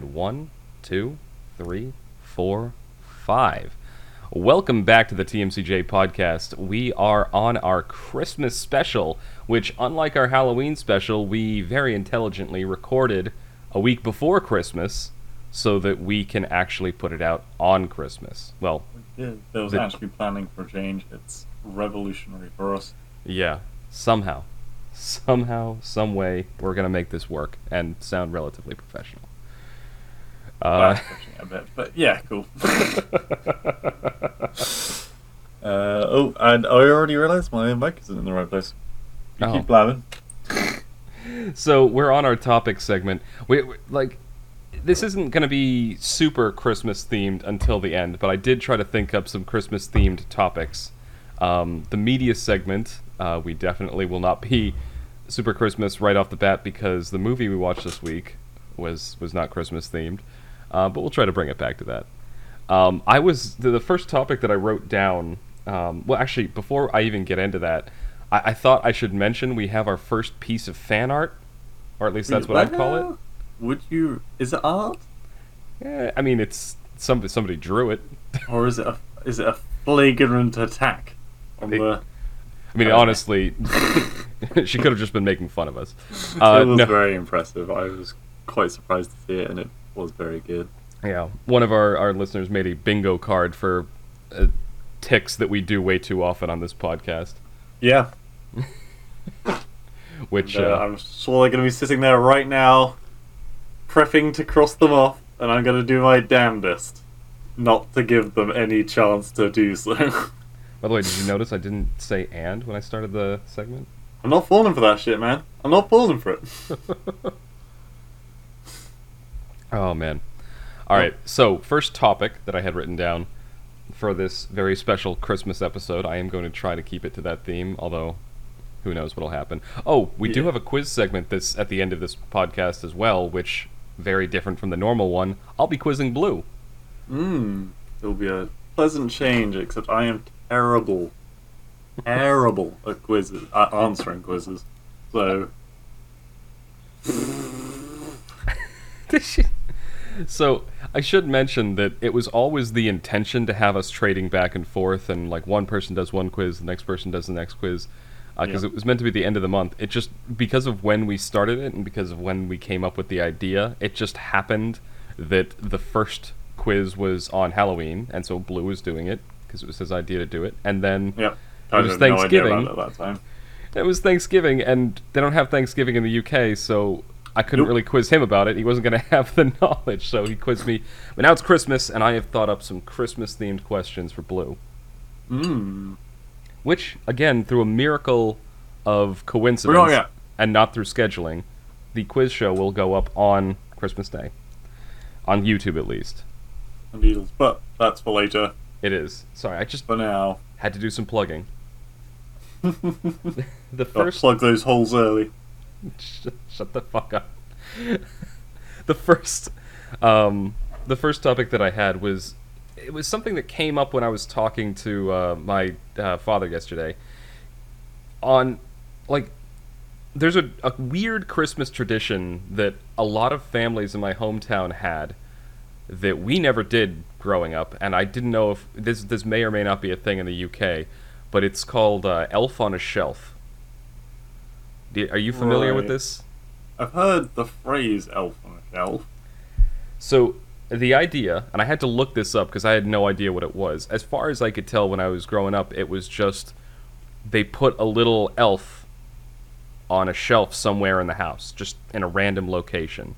And one, two, three, four, five. Welcome back to the TMCJ podcast. We are on our Christmas special, which, unlike our Halloween special, we very intelligently recorded a week before Christmas so that we can actually put it out on Christmas. Well, Yeah, there was The- actually planning for change. It's revolutionary for us. yeah, somehow, somehow, some way, we're going to make this work and sound relatively professional. Uh, it a bit, but yeah, cool. uh, oh, and I already realised my mic isn't in the right place. You Oh. keep blabbing. so we're on our topic segment. We, we- like this isn't going to be super Christmas themed until the end, but I did try to think up some Christmas themed topics. Um, the media segment, uh, we definitely will not be super Christmas right off the bat because the movie we watched this week was was not Christmas themed. Uh, but we'll try to bring it back to that. Um, I was the, the first topic that I wrote down. Um, well, actually, before I even get into that, I, I thought I should mention we have our first piece of fan art, or at least that's what I'd call it. Would you? Is it art, Eh, I mean, it's somebody somebody drew it. or is it a is it a flagrant attack on It- the? I mean, honestly, she could have just been making fun of us. Uh, it was no, very impressive. I was quite surprised to see it, and it was very good. yeah, one of our, our listeners made a bingo card for uh, tics that we do way too often on this podcast. Yeah, Which And, uh, uh, I'm sure they're going to be sitting there right now, prepping to cross them off, and I'm going to do my damnedest not to give them any chance to do so. by the way, did you notice I didn't say "and" when I started the segment? I'm not falling for that shit, man. I'm not falling for it. Oh man. All right. So first topic that I had written down for this very special Christmas episode. I am going to try to keep it to that theme, although who knows what'll happen. Oh, we do have a quiz segment this at the end of this podcast as well, which very different from the normal one. I'll be quizzing Blue. Mmm. It'll be a pleasant change, except I am terrible, terrible at quizzes, at answering quizzes. So, so I should mention that it was always the intention to have us trading back and forth, and like one person does one quiz, the next person does the next quiz, uh, because Yeah. it was meant to be the end of the month. It just because of when we started it and because of when we came up with the idea, it just happened that the first quiz was on Halloween, and so Blue was doing it because it was his idea to do it, and then yep. It was had no Thanksgiving. it that time. it was Thanksgiving, and they don't have Thanksgiving in the UK, so I couldn't Nope. really quiz him about it. He wasn't going to have the knowledge, so he quizzed me. But now it's Christmas, and I have thought up some Christmas themed questions for Blue. Mmm. Which, again, through a miracle of coincidence oh, not and not through scheduling, the quiz show will go up on Christmas Day. On YouTube, at least. Beatles, but that's for later. It is. Sorry, I just For now, had to do some plugging. the first plug those holes early. Shut, the fuck up. the first, um, the first topic that I had was it was something that came up when I was talking to uh, my uh, father yesterday. On, like, there's a, a weird Christmas tradition that a lot of families in my hometown had that we never did growing up, and I didn't know if this this may or may not be a thing in the UK, but it's called uh, Elf on a Shelf. Are you familiar with this? I've heard the phrase elf on a shelf. So the idea, and I had to look this up because I had no idea what it was. As far as I could tell when I was growing up, it was just they put a little elf on a shelf somewhere in the house, just in a random location.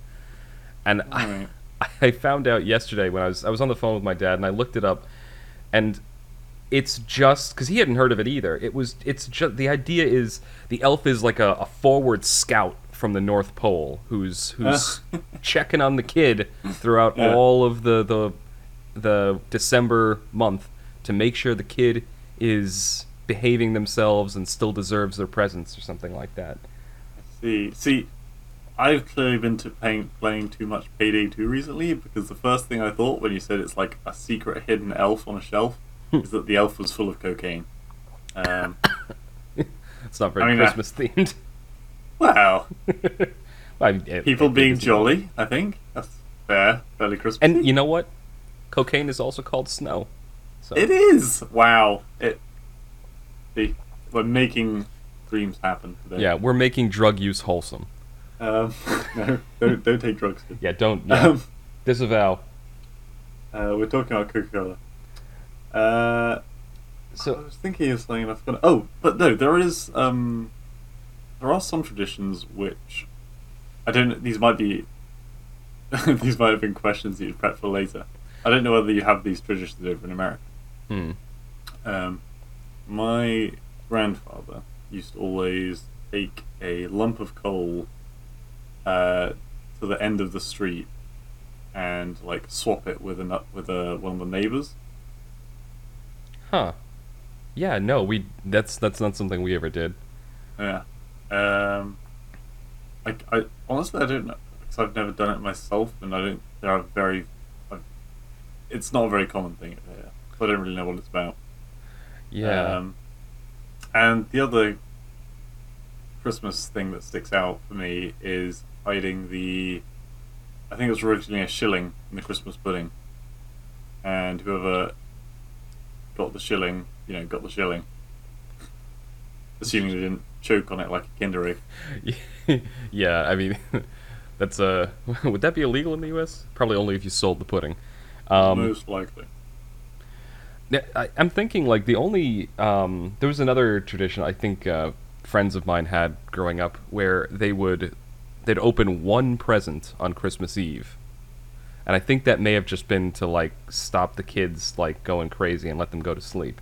And I, I found out yesterday when I was I was on the phone with my dad and I looked it up, and it's just because he hadn't heard of it either. It was it's just the idea is the elf is like a, a forward scout from the North Pole who's who's checking on the kid throughout Yeah. all of the the the December month to make sure the kid is behaving themselves and still deserves their presents or something like that. See, see, I've clearly been to playing, playing too much Payday 2 recently because the first thing I thought when you said it's like a secret hidden elf on a shelf is that the elf was full of cocaine. Um, It's not very I mean, Christmas themed. well, I people being jolly, I think. That's fair, fairly Christmas. And you know what? Cocaine is also called snow. So It is. Wow. It. See, we're making dreams happen today. yeah, we're making drug use wholesome. Um, no, don't don't take drugs. Yeah, don't yeah, Um, disavow. uh, we're talking about Coca Cola. Uh, I was thinking of something and I forgot. Oh, but no, there is. Um, there are some traditions which I don't. These might be. these might have been questions that you'd prep for later. I don't know whether you have these traditions over in America. hmm, Um, my grandfather used to always take a lump of coal uh, to the end of the street and like swap it with a with a one of the neighbors. Huh. Yeah, no, we that's that's not something we ever did. Yeah. Um, I, I honestly I don't know because I've never done it myself, and I don't. There are very. I, it's not a very common thing here, so I don't really know what it's about. Yeah. Um, and the other Christmas thing that sticks out for me is hiding the. I think it was originally a shilling in the Christmas pudding, and whoever got the shilling, you know, got the shilling. Assuming they didn't choke on it like a Kinder egg. yeah, I mean, that's uh, would that be illegal in the U.S.? Probably only if you sold the pudding. Um, most likely. I, I'm thinking like the only um, there was another tradition I think uh, friends of mine had growing up where they would they'd open one present on Christmas Eve, and I think that may have just been to like stop the kids like going crazy and let them go to sleep.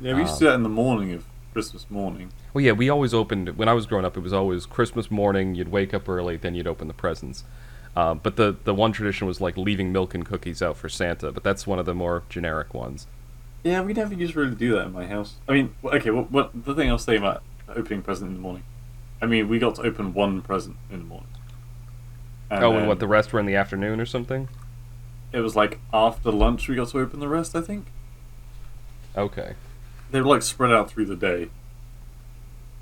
Yeah, we used to do that in the morning of Christmas morning. Well, yeah, we always opened when I was growing up. It was always Christmas morning. You'd wake up early, then you'd open the presents. Uh, but the the one tradition was like leaving milk and cookies out for Santa. But that's one of the more generic ones. Yeah, we never used to really do that in my house. I mean, okay, what, what the thing I was saying about opening present in the morning. I mean, we got to open one present in the morning. And oh, and what the rest were in the afternoon or something? It was like after lunch we got to open the rest. I think Okay. they were like spread out through the day.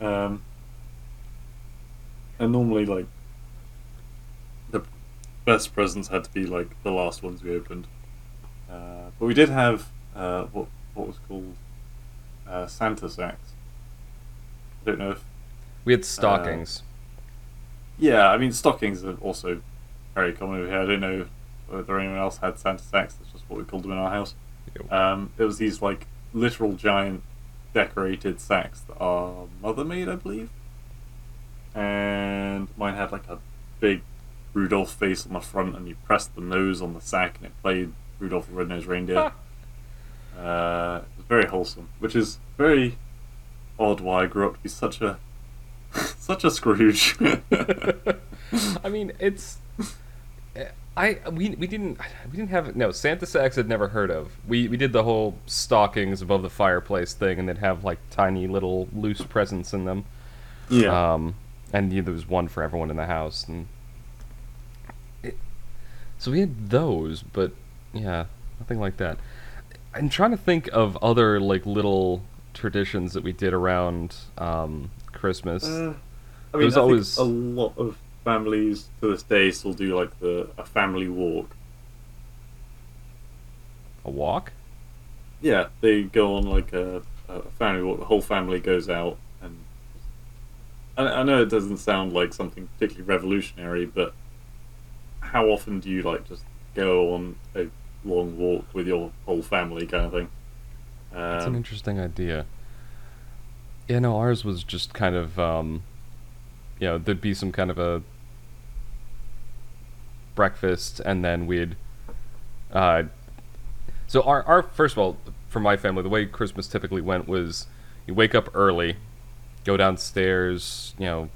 Um, and normally like the best presents had to be like the last ones we opened. Uh, but we did have uh, what what was called uh, Santa sacks. I don't know if We had stockings. Yeah, I mean stockings are also very common over here. I don't know whether anyone else had Santa sacks. That's just what we called them in our house. Yep. Um, it was these like literal giant decorated sacks that our mother made, I believe. And mine had like a big Rudolph face on the front, and you pressed the nose on the sack, and it played Rudolph the Red-Nosed Reindeer. uh, it was very wholesome, which is very odd. Why I grew up to be such a such a Scrooge. I mean, it's. I we we didn't we didn't have no Santa sacks I'd never heard of. We we did the whole stockings above the fireplace thing, and they'd have like tiny little loose presents in them. yeah. Um, and yeah, there was one for everyone in the house, and it, so we had those, but yeah, nothing like that. I'm trying to think of other like little traditions that we did around um, Christmas. Uh, I mean, There's I always- think a lot of families to this day still do like the a family walk. a walk? Yeah, they go on like a, a family walk. The whole family goes out, and I, I know it doesn't sound like something particularly revolutionary, but how often do you like just go on a long walk with your whole family, kind of thing? That's an Um, interesting idea. Yeah, no, ours was just kind of, um, you know, there'd be some kind of a breakfast, and then we'd, uh, so our, our, first of all, for my family, the way Christmas typically went was you wake up early, go downstairs, you know,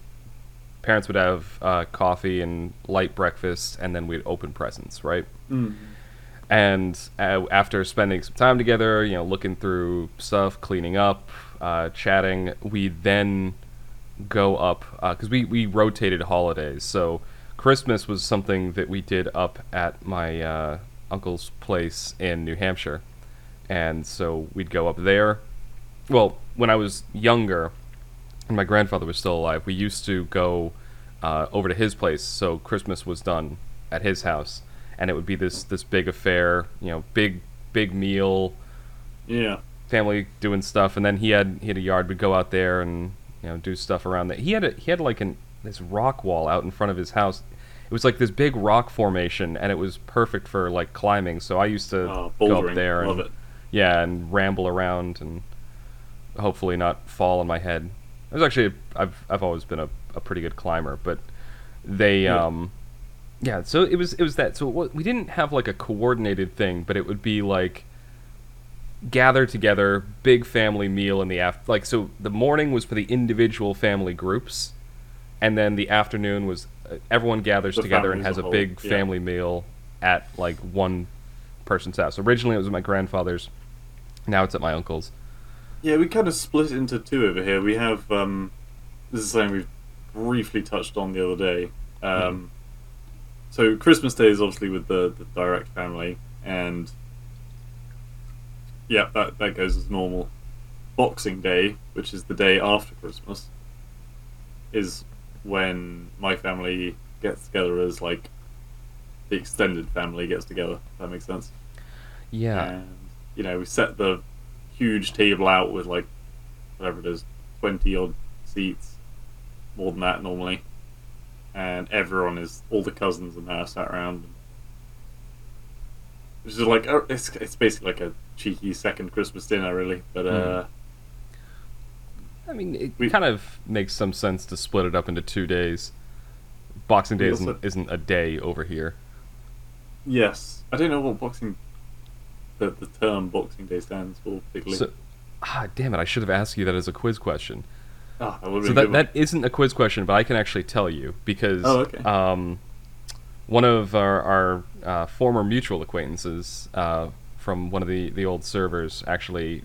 parents would have uh, coffee and light breakfast, and then we'd open presents, right? mm. And uh, after spending some time together, you know, looking through stuff, cleaning up, uh, chatting, we then go up because we we rotated holidays. So Christmas was something that we did up at my uh, uncle's place in New Hampshire, and so we'd go up there. Well, when I was younger, and my grandfather was still alive, we used to go uh, over to his place. So Christmas was done at his house, and it would be this this big affair, you know, big big meal, Yeah. Family doing stuff, and then he had he had a yard. We'd go out there and you know do stuff around that. He had a, he had like an this rock wall out in front of his house. It was like this big rock formation, and it was perfect for like climbing. So I used to Oh, go up there Love and it. yeah, and ramble around and hopefully not fall on my head. I was actually I've I've always been a, a pretty good climber, but they Yeah. um yeah, so it was it was that so it we didn't have like a coordinated thing, but it would be like gather together, big family meal in the after like so the morning was for the individual family groups and then the afternoon was uh, everyone gathers The together and has a whole, big yeah. family meal at like one person's house. Originally it was at my grandfather's. Now it's at my uncle's. Yeah, we kind of split into two over here. We have um, this is something we've briefly touched on the other day. Um, So Christmas Day is obviously with the, the direct family, and yeah, that that goes as normal. Boxing Day, which is the day after Christmas, is when my family gets together as like the extended family gets together. If that makes sense Yeah. and you know we set the huge table out with like whatever it is 20 odd seats more than that normally and everyone is all the cousins and that are sat around which is like uh, it's, it's basically like a cheeky second christmas dinner really but uh I mean, it we- kind of makes some sense to split it up into two days. Boxing Day isn't, also- isn't a day over here. yes i don't know what boxing the, the term boxing day stands for particularly So, ah, damn it! I should have asked you that as a quiz question. Ah, that So that that isn't a quiz question, but I can actually tell you because Oh, okay. um, one of our, our uh, former mutual acquaintances uh, from one of the, the old servers actually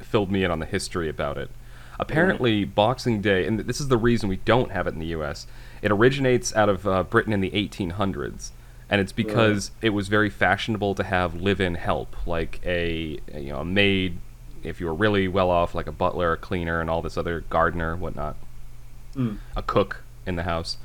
filled me in on the history about it. Apparently, Boxing Day, and this is the reason we don't have it in the U.S. It originates out of uh, Britain in the 1800s, and it's because it was very fashionable to have live-in help, like a you know a maid, if you were really well off, like a butler, a cleaner, and all this other gardener, whatnot Mm. a cook in the house.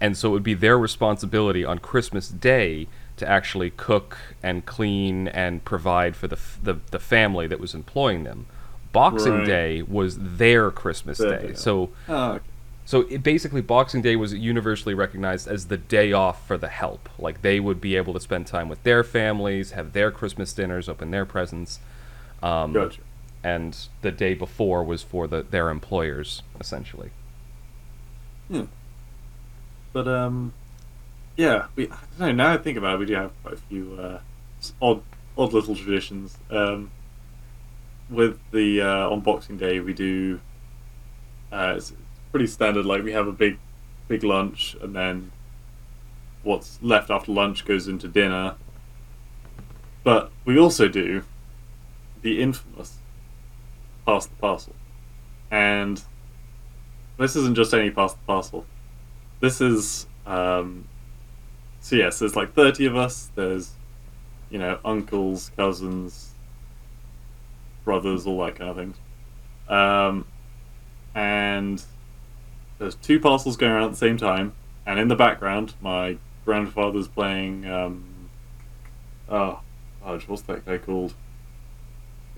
And so it would be their responsibility on Christmas Day to actually cook and clean and provide for the, f- the, the family that was employing them. Boxing Right. Day was their Christmas Day. So okay. so it basically Boxing Day was universally recognized as the day off for the help. Like they would be able to spend time with their families, have their Christmas dinners, open their presents. Um, gotcha And the day before was for the, their employers, essentially. Yeah. But um, yeah, we I don't know. Now I think about it, we do have quite a few uh, odd, odd little traditions. Um, with the uh, on Boxing Day, we do. Uh, it's pretty standard. Like we have a big, big lunch, and then what's left after lunch goes into dinner. But we also do the infamous pass the parcel, and this isn't just any pass the parcel. This is um, so yes, there's like thirty of us. There's you know uncles, cousins, brothers, all that kind of things. Um, and there's two parcels going around at the same time, and in the background, my grandfather's playing. Um, oh, fudge, what's that guy called?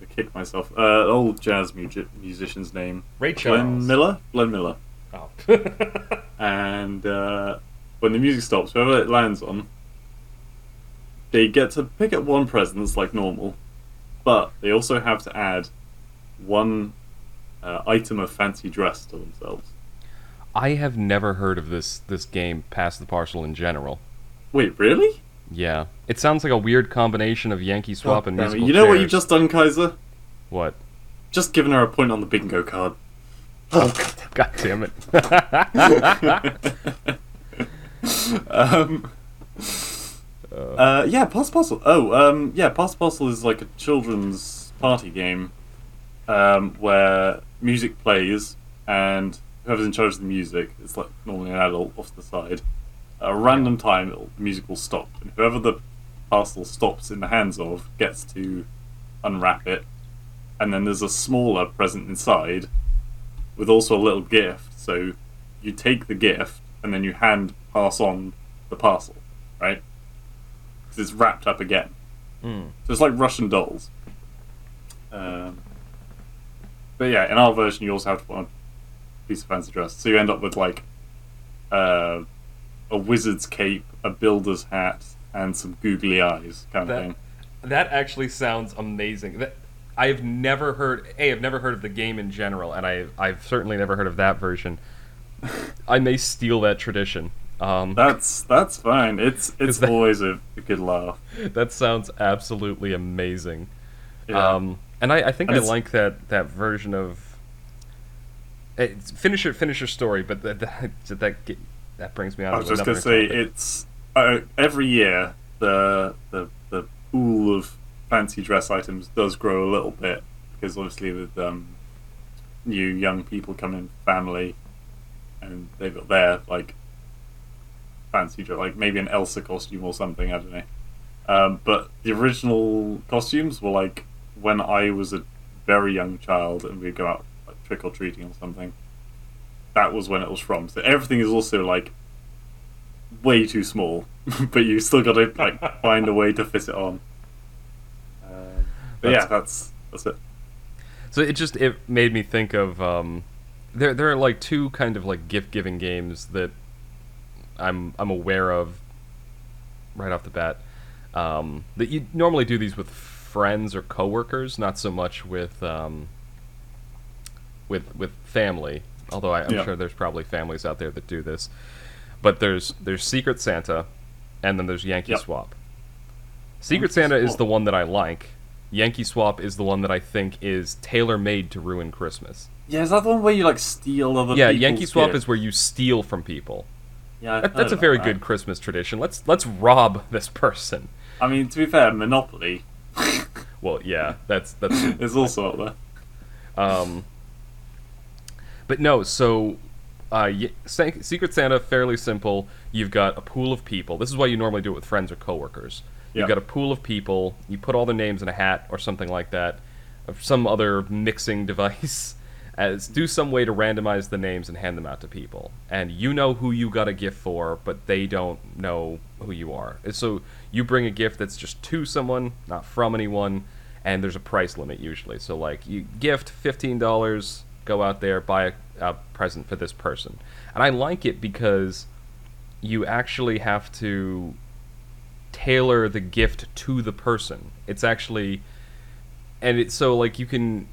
I kick myself. Uh, old jazz music- musician's name. Ray Glenn Miller. Glenn Miller. Oh. And uh, when the music stops, whoever it lands on, they get to pick up one present that's like normal, but they also have to add one uh, item of fancy dress to themselves. I have never heard of this this game past the parcel in general. Wait, really? Yeah, it sounds like a weird combination of Yankee swap and Damn it. musical You know what you've just done, Kaiser? what? Just given her a point on the bingo card. Oh God damn it! um, uh, yeah, Pass Puzzle. Oh, um, yeah, Pass Puzzle is like a children's party game um, where music plays and whoever's in charge of the music, it's like normally an adult off to the side. At a random time, it'll, the music will stop, and whoever the parcel stops in the hands of gets to unwrap it. And then there's a smaller present inside with also a little gift. So you take the gift and then you hand pass on the parcel, right? because it's wrapped up again. Mm. So it's like Russian dolls. Um, but yeah, in our version, you also have to put on a piece of fancy dress. So you end up with like uh, a wizard's cape, a builder's hat, and some googly eyes kind of That- thing. That actually sounds amazing. That I've never heard. A, I've never heard of the game in general, and I I've certainly never heard of that version. I may steal that tradition. Um, That's that's fine. It's it's that- always a, a good laugh. that sounds absolutely amazing. Yeah. Um, and I, I think And I like that that version of. eh, finish your finish your story, but that that that, get, that brings me on. I was to just gonna say topic. it's uh, every year the the the pool of fancy dress items does grow a little bit because obviously with um, new young people come in family and they've got their like fancy dress like maybe an Elsa costume or something I don't know. Um, but the original costumes were like when I was a very young child and we'd go out like trick or treating or something. That was when it was from. So everything is also like way too small, but you still got to like find a way to fit it on. Um, but yeah, That's- that's that's it. So it just it made me think of um, there there are like two kind of like gift giving games that I'm I'm aware of right off the bat. Um, that you normally do these with friends or coworkers, not so much with um, with with family. Although I, I'm Yeah. sure there's probably families out there that do this. But there's there's Secret Santa, and then there's Yankee Yep. Swap. Secret Santa is the one that I like. Yankee Swap is the one that I think is tailor made to ruin Christmas. Yeah, is that the one where you like steal other? yeah, Yankee Swap is where you steal from people. Yeah, That, that's a very that. good Christmas tradition. Let's let's rob this person. I mean, to be fair, Monopoly Well, yeah, that's that's is also up there. Um, but no, so uh, Secret Santa fairly simple. You've got a pool of people. This is why you normally do it with friends or coworkers. You've Yeah. got a pool of people. You put all their names in a hat or something like that, or some other mixing device. As do some way to randomize the names and hand them out to people, and you know who you got a gift for, but they don't know who you are. So you bring a gift that's just to someone, not from anyone, and there's a price limit usually. So like you gift fifteen dollars, go out there buy a, a present for this person, and I like it because you actually have to tailor the gift to the person. It's actually, and it's so like you can.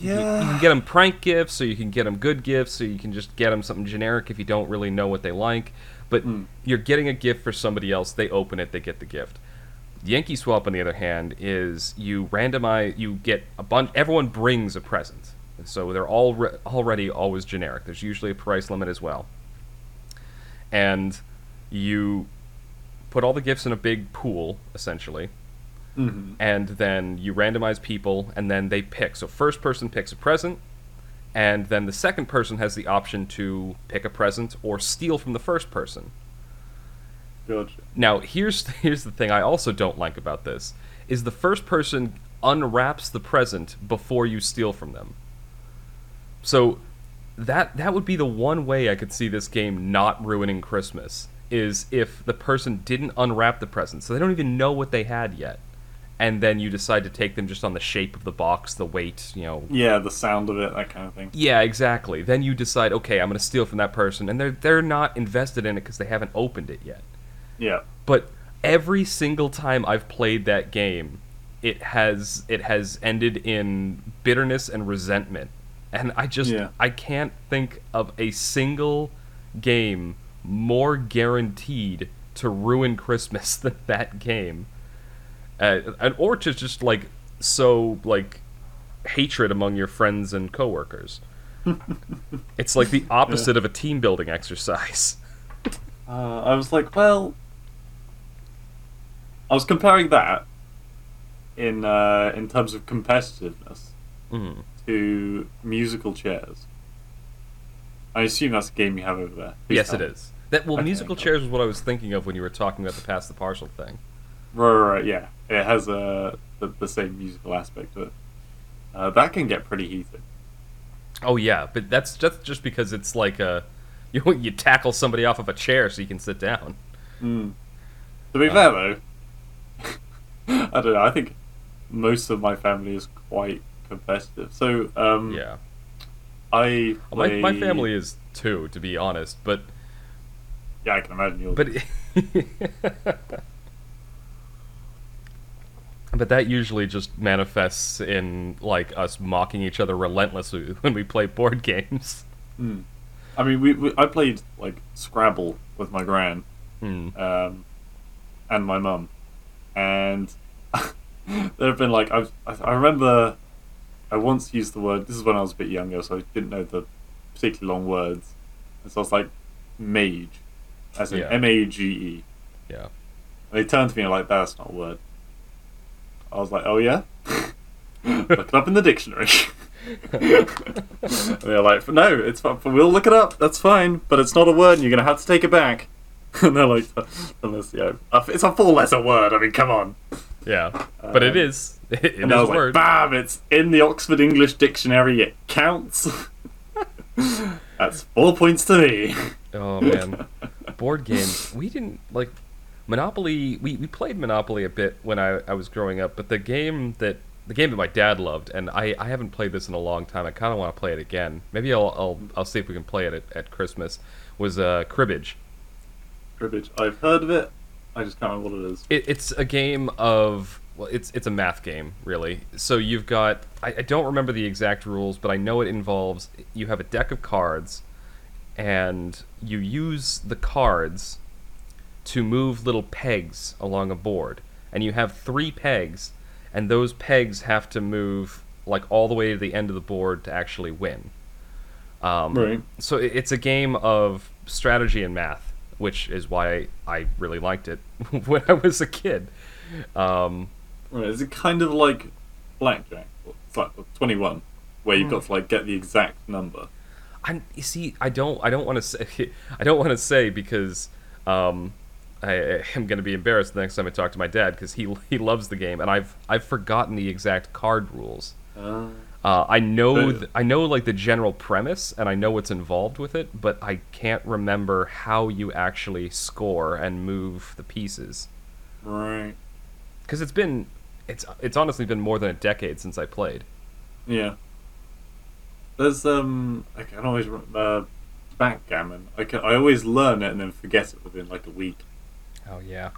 You, you can get them prank gifts, or you can get them good gifts, or you can just get them something generic if you don't really know what they like. But Mm. you're getting a gift for somebody else. They open it, they get the gift. Yankee Swap, on the other hand, is you randomize. You get a bunch. Everyone brings a present, so they're all re- already always generic. There's usually a price limit as well, and you put all the gifts in a big pool, essentially, Mhm. and then you randomize people, and then they pick. So first person picks a present, and then the second person has the option to pick a present or steal from the first person. Gotcha. Now, here's here's the thing I also don't like about this is the first person unwraps the present before you steal from them. So that that would be the one way I could see this game not ruining Christmas is if the person didn't unwrap the present. So they don't even know what they had yet. And then you decide to take them just on the shape of the box, the weight, you know, Yeah, the sound of it, that kind of thing. yeah, exactly. Then you decide, okay, I'm going to steal from that person, and they're they're not invested in it because they haven't opened it yet. Yeah. But every single time I've played that game, it has it has ended in bitterness and resentment. And I just Yeah. I can't think of a single game more guaranteed to ruin Christmas than that game. Uh, and or to just like so like hatred among your friends and coworkers. it's like the opposite of a team building exercise. Uh, I was like, well, I was comparing that in uh, in terms of competitiveness Mm. to musical chairs. I assume that's a game you have over there. Please Yes, it me. is. That well, Okay, musical chairs was what I was thinking of when you were talking about the pass the parcel thing. Right, right, yeah. It has uh, the, the same musical aspect to it. Uh, that can get pretty heated. Oh yeah, but that's just just because it's like a you you tackle somebody off of a chair so you can sit down. Mm. To be fair though, I don't know. I think most of my family is quite competitive. So um, Yeah. I My, play, my family is too, to be honest, but Yeah, I can imagine yours. but but that usually just manifests in like us mocking each other relentlessly when we play board games. Hmm. I mean, we, we I played like Scrabble with my gran Hmm. um, and my mum, and there have been like I've, I I remember I once used the word. This is when I was a bit younger, so I didn't know the particularly long words, and so I was like mage, as in Yeah. M A G E. Yeah. And they turned to me and like, that's not a word. I was like, oh yeah? look it up in the dictionary. they're like, no, it's fine. We'll look it up. That's fine. But it's not a word and you're going to have to take it back. and they're like, unless, you know, it's a four letter word. I mean, come on. Yeah. But it Um, is. It is And I a was like, word. bam, it's in the Oxford English Dictionary. It counts. That's four points to me. Oh man, board games. We didn't like Monopoly. We, we played Monopoly a bit when I, I was growing up, but the game that the game that my dad loved, and I, I haven't played this in a long time. I kind of want to play it again. Maybe I'll, I'll I'll see if we can play it at, at Christmas. Was uh, cribbage. Cribbage. I've heard of it. I just can't remember what it is. It, it's a game of well, it's it's a math game really. So you've got I, I don't remember the exact rules, but I know it involves you have a deck of cards, and you use the cards to move little pegs along a board, and you have three pegs, and those pegs have to move like all the way to the end of the board to actually win. Um, Right. So it's a game of strategy and math, which is why I really liked it when I was a kid. Um, Right, is it kind of like blackjack? It's like 21, where you've got to like get the exact number. I you see, I don't, I don't want to say, I don't want to say because um, I am going to be embarrassed the next time I talk to my dad because he he loves the game and I've I've forgotten the exact card rules. Uh, Uh, I know, th- I know like the general premise, and I know what's involved with it, but I can't remember how you actually score and move the pieces. right. Because it's been, it's it's honestly been more than a decade since I played. Yeah. There's um, I can always uh, backgammon. I can I always learn it and then forget it within like a week. Oh yeah.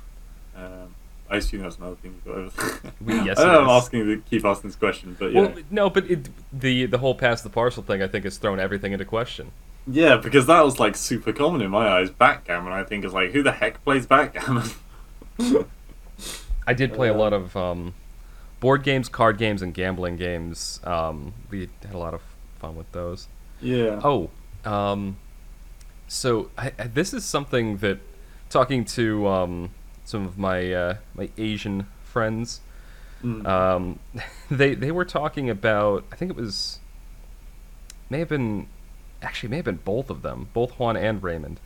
Um, I assume that's another thing. You've got over. We- yes, I know I'm asking to keep asking this question, but yeah, Well, no, but it, the the whole pass the parcel thing, I think, has thrown everything into question. yeah, because that was like super common in my eyes. Backgammon, I think, is like who the heck plays backgammon? I did play a lot of um, board games, card games, and gambling games. Um, we had a lot of fun with those. yeah. Oh, um, so I, I- this is something that talking to um, some of my uh, my Asian friends, Mm. um, they they were talking about. I think it was may have been actually may have been both of them, both Juan and Raymond,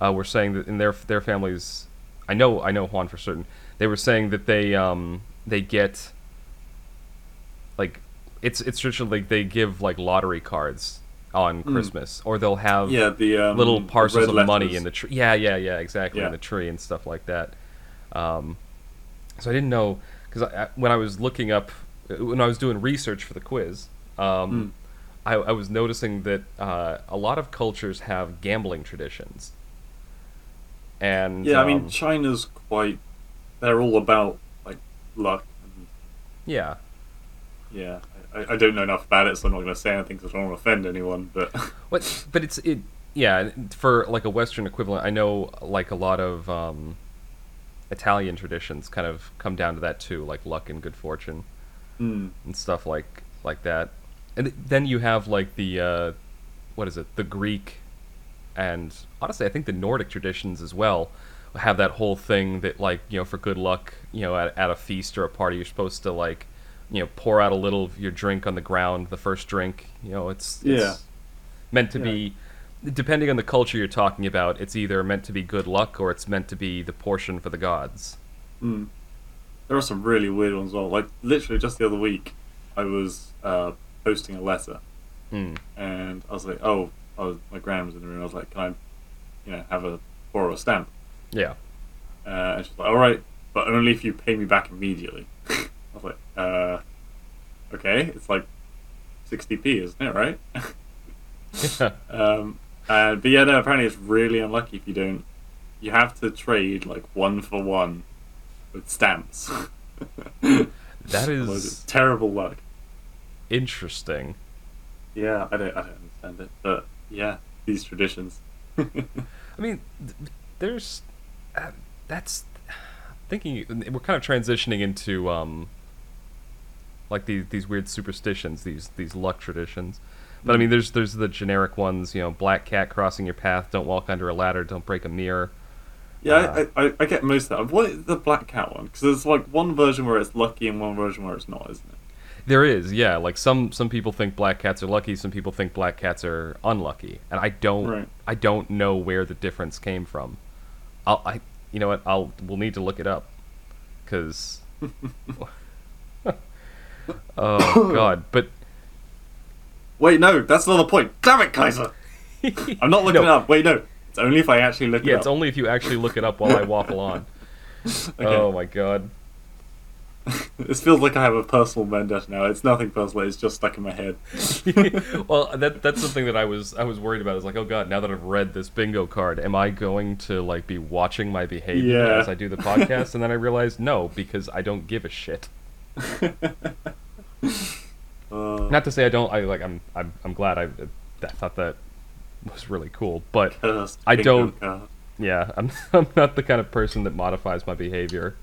uh, were saying that in their their families. I know I know Juan for certain. They were saying that they um they get like it's it's traditionally like they give like lottery cards on Christmas, or they'll have yeah, the um, little parcels red of money in the tree. Yeah, yeah, yeah, exactly Yeah. in the tree and stuff like that. Um, so I didn't know because when I was looking up, when I was doing research for the quiz, Hmm. um, I, I was noticing that uh, a lot of cultures have gambling traditions. And Yeah, I mean um, China's quite. They're all about like luck. And, yeah, yeah, I, I don't know enough about it, so I'm not going to say anything because I don't want to offend anyone. But But but it's it yeah for like a Western equivalent. I know like a lot of um, Italian traditions kind of come down to that too, like luck and good fortune Hmm. and stuff like like that. And then you have like the uh, what is it? The Greek and honestly, I think the Nordic traditions as well have that whole thing that like you know for good luck, you know at, at a feast or a party, you're supposed to like you know pour out a little of your drink on the ground, the first drink. You know, it's, it's Yeah. meant to Yeah. be depending on the culture you're talking about, it's either meant to be good luck or it's meant to be the portion for the gods. Hmm. There are some really weird ones as well. Like literally just the other week, I was uh, posting a letter, Hmm. and I was like, "Oh, I was, my gran was in the room." I was like, "Can I, you know, have a borrow a stamp?" Yeah. Uh, and she's like, "All right." but only if you pay me back immediately. I was like, uh, okay, it's like 60p, isn't it, right? um, uh, but yeah, no, apparently it's really unlucky if you don't. You have to trade like one for one with stamps. that is terrible luck. interesting. Yeah, I don't, I don't understand it, but yeah, these traditions. I mean, there's uh, that's thinking we're kind of transitioning into um like these these weird superstitions, these these luck traditions. But I Mm. mean, there's there's the generic ones, you know, black cat crossing your path, don't walk under a ladder, don't break a mirror. Yeah, Uh, I, I, I get most of that. What is the black cat one? Because there's like one version where it's lucky and one version where it's not, isn't it? There is, yeah. Like some some people think black cats are lucky, some people think black cats are unlucky, and I don't Right. I don't know where the difference came from. I'll I you know what I'll we'll need to look it up, because oh god, but Wait, no, that's not the point. Damn it, Kaiser! I'm not looking No, it up. Wait, no, it's only if I actually look Yeah, it up. it's only if you actually look it up while I waffle on. Oh my god. This feels like I have a personal vendetta now. It's nothing personal. It's just stuck in my head. well, that that's something that I was I was worried about. Is like, oh god, now that I've read this bingo card, am I going to like be watching my behavior Yeah. as I do the podcast? and then I realized no, because I don't give a shit. Uh, Not to say I don't. I like. I'm. I'm. I'm glad. I. I thought that was really cool. But I don't- yeah, I'm. I'm not the kind of person that modifies my behavior,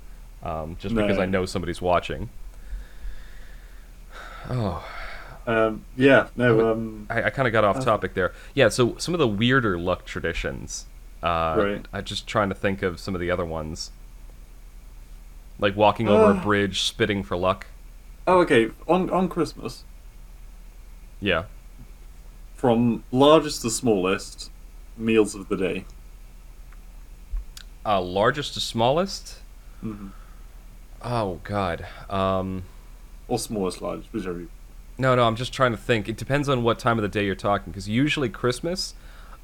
um, just because No. I know somebody's watching. Oh. Um, yeah, no, um, I, I kind of got off Uh, topic there. Yeah, so some of the weirder luck traditions. Uh, Right. I'm just trying to think of some of the other ones. Like walking over a Uh. bridge, spitting for luck. oh, okay. On on Christmas, Yeah. from largest to smallest, meals of the day. Uh, largest to smallest. hmm Oh God. Um, Or smallest, largest, whichever. you- no, no. I'm just trying to think. It depends on what time of the day you're talking. Because usually Christmas,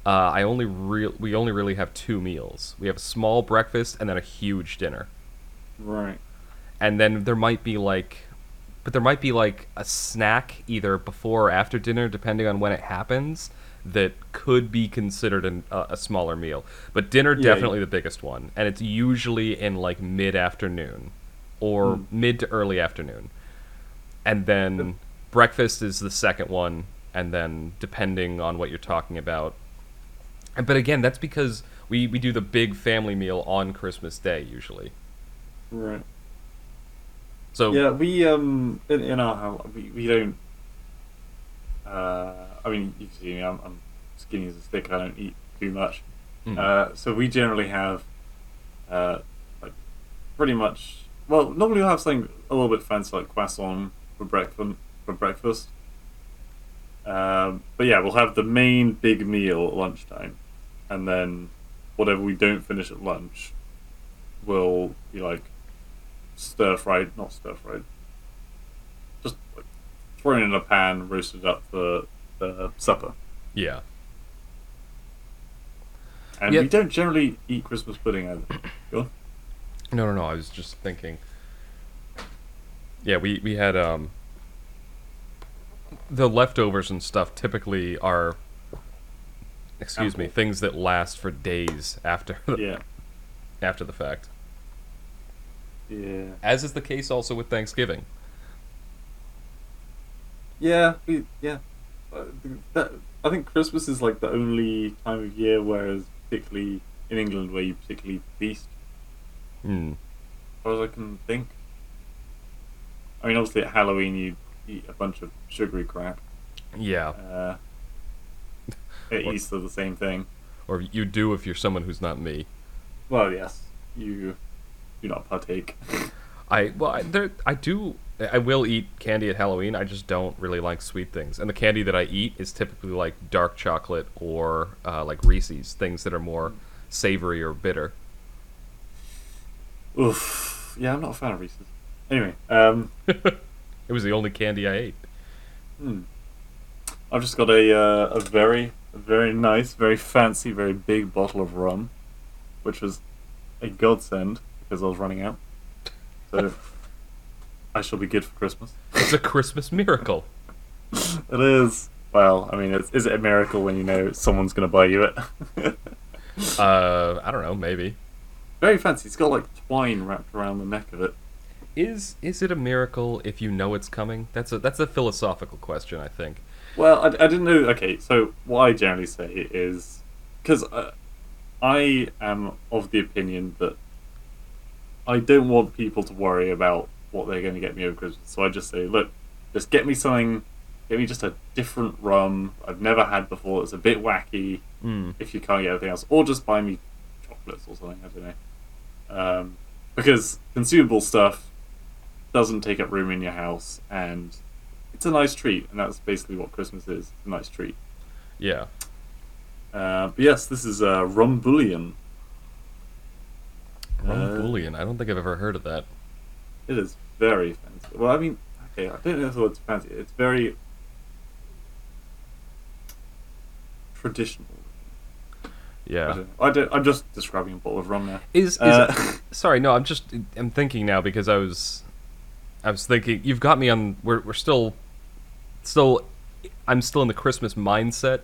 uh, I only real we only really have two meals. We have a small breakfast and then a huge dinner. Right. and then there might be like but there might be like a snack either before or after dinner depending on when it happens that could be considered an, a, a smaller meal. But dinner Yeah, definitely the biggest one and it's usually in like mid afternoon or Mm. mid to early afternoon. And then breakfast is the second one and then depending on what you're talking about. And- but again that's because we, we do the big family meal on christmas day usually Right. so Yeah, we um in, in our house we, we don't. Uh, I mean, you can see me. I'm, I'm skinny as a stick. I don't eat too much. Mm. Uh, so we generally have, uh, like, pretty much. Well, normally we'll have something a little bit fancy like croissant for breakfast. For breakfast. Um, but yeah, we'll have the main big meal at lunchtime, and then whatever we don't finish at lunch, will be like stir fried, not stir fried, just like thrown in a pan, roasted up for the supper. yeah And Yeah. we don't generally eat Christmas pudding either. No, no, no. I was just thinking. Yeah, we we had um. The leftovers and stuff typically are. Excuse me, things that last for days after the, Yeah, after the fact. Yeah, As is the case also with Thanksgiving. yeah. We, yeah. Uh, that, I think Christmas is like the only time of year whereas particularly in England, where you particularly feast. Hmm. As far as I can think. I mean, obviously at Halloween you eat a bunch of sugary crap. Yeah, Uh, at Or- Easter, the same thing. or you do if you're someone who's not me. Well, yes, you do not partake. I well, I, there I do. I will eat candy at Halloween. I just don't really like sweet things, and the candy that I eat is typically like dark chocolate or uh, like Reese's, things that are more savory or bitter. Oof. Yeah, I'm not a fan of Reese's. Anyway, um, It was the only candy I ate. hmm. I've just got a uh, a very a very nice, very fancy, very big bottle of rum, which was a godsend because I was running out. So I shall be good for Christmas. It's a Christmas miracle. It is. Well, I mean, it's, is it a miracle when you know someone's going to buy you it? Uh, I don't know, maybe. Very fancy. It's got like twine wrapped around the neck of it. Is is it a miracle if you know it's coming? That's a that's a philosophical question, I think. Well, I, I didn't know. Okay, so what I generally say is because uh, I am of the opinion that I don't want people to worry about what they're going to get me over Christmas. So I just say, look, just get me something. Get me just a different rum I've never had before. It's a bit wacky. Mm. if you can't get everything else, or just buy me chocolates or something. I don't know, um, because consumable stuff doesn't take up room in your house, and it's a nice treat, and that's basically what Christmas is: a nice treat. Yeah. Uh, but yes, this is uh, Rumbullion. Rum Uh, bullion. I don't think I've ever heard of that. It is very fancy. Well, I mean, okay, I don't know if it's fancy. It's very traditional. Yeah. I don't, I'm just describing a bottle of rum now. Is is Uh, sorry, no, I'm just I'm thinking now because I was I was thinking you've got me on we're we're still still I'm still in the Christmas mindset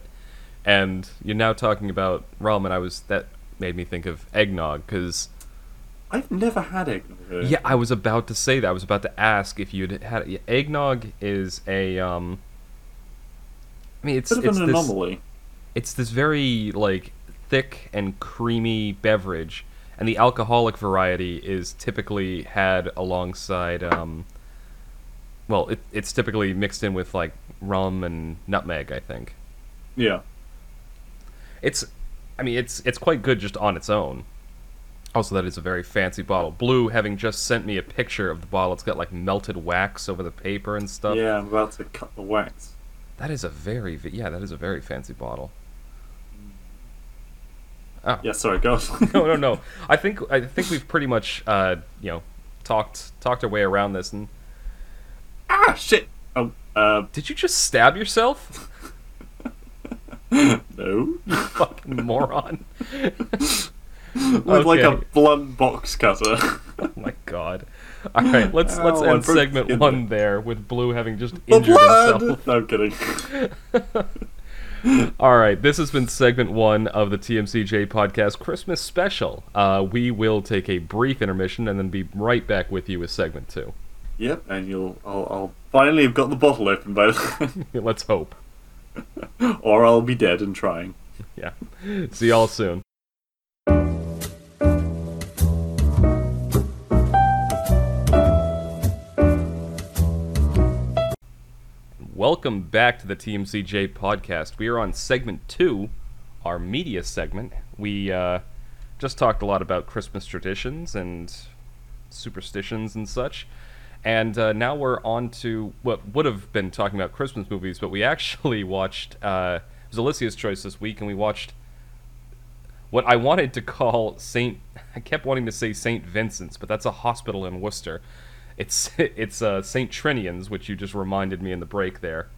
and you're now talking about rum and I was that made me think of eggnog cuz I've never had eggnog. really. yeah, I was about to say that. I was about to ask if you'd had it. Eggnog is a um I mean it's bit of it's an this, anomaly. it's this very like thick and creamy beverage and the alcoholic variety is typically had alongside um well it, it's typically mixed in with like rum and nutmeg i think Yeah. it's i mean it's it's quite good just on its own also that is a very fancy bottle blue having just sent me a picture of the bottle it's got like melted wax over the paper and stuff Yeah, I'm about to cut the wax. that is a very yeah that is a very fancy bottle oh Yeah, sorry, go no, no, no. I think I think we've pretty much uh, you know talked talked our way around this. And ah, shit! Oh, uh, did you just stab yourself, no. You fucking moron? With like a blunt box cutter. Oh my god! All right, let's let's end segment one there with Blue having just The injured blood! himself. No, I'm kidding. All right, this has been segment one of the TMCJ podcast Christmas special. Uh, we will take a brief intermission and then be right back with you with segment two. Yep, and you'll. I'll, I'll finally have got the bottle open by then. Let's hope. or I'll be dead and trying. Yeah. See y'all soon. Welcome back to the TMCJ podcast. We are on segment two, our media segment. We uh, just talked a lot about Christmas traditions and superstitions and such. And uh, now we're on to what would have been talking about Christmas movies, but we actually watched. Uh, it was Alicia's choice this week, and we watched what I wanted to call Saint. I kept wanting to say Saint Vincent's, but that's a hospital in Worcester. It's it's uh, Saint Trinian's, which you just reminded me in the break there.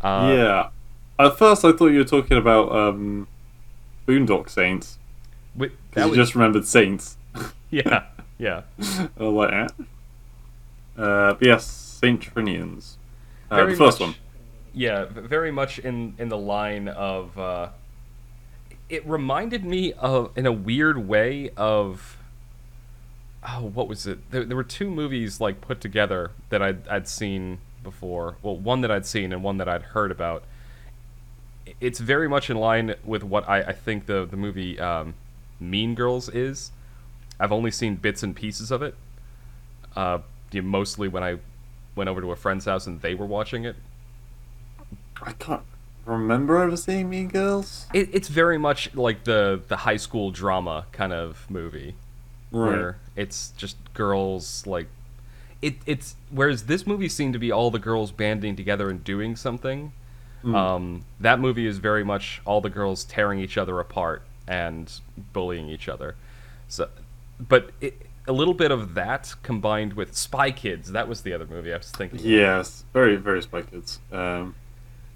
Uh, yeah. At first, I thought you were talking about um, Boondock Saints. that you just remembered Saints. yeah, yeah. I was like, eh? Uh, but yes, Saint Trinians. Uh, the first much- one. Yeah, very much in in the line of. Uh, it reminded me of, in a weird way, of. Oh, what was it? There, there were two movies like put together that I'd I'd seen before. Well, one that I'd seen and one that I'd heard about. It's very much in line with what I, I think the the movie um, Mean Girls is. I've only seen bits and pieces of it. Uh, you know, mostly when I went over to a friend's house and they were watching it. I can't remember ever seeing Mean Girls. It, it's very much like the the high school drama kind of movie, where it's just girls like it. It's whereas this movie seemed to be all the girls banding together and doing something. Um, that movie is very much all the girls tearing each other apart and bullying each other. So, but it, a little bit of that combined with Spy Kids. That was the other movie I was thinking. Yes, very, very Spy Kids. Um,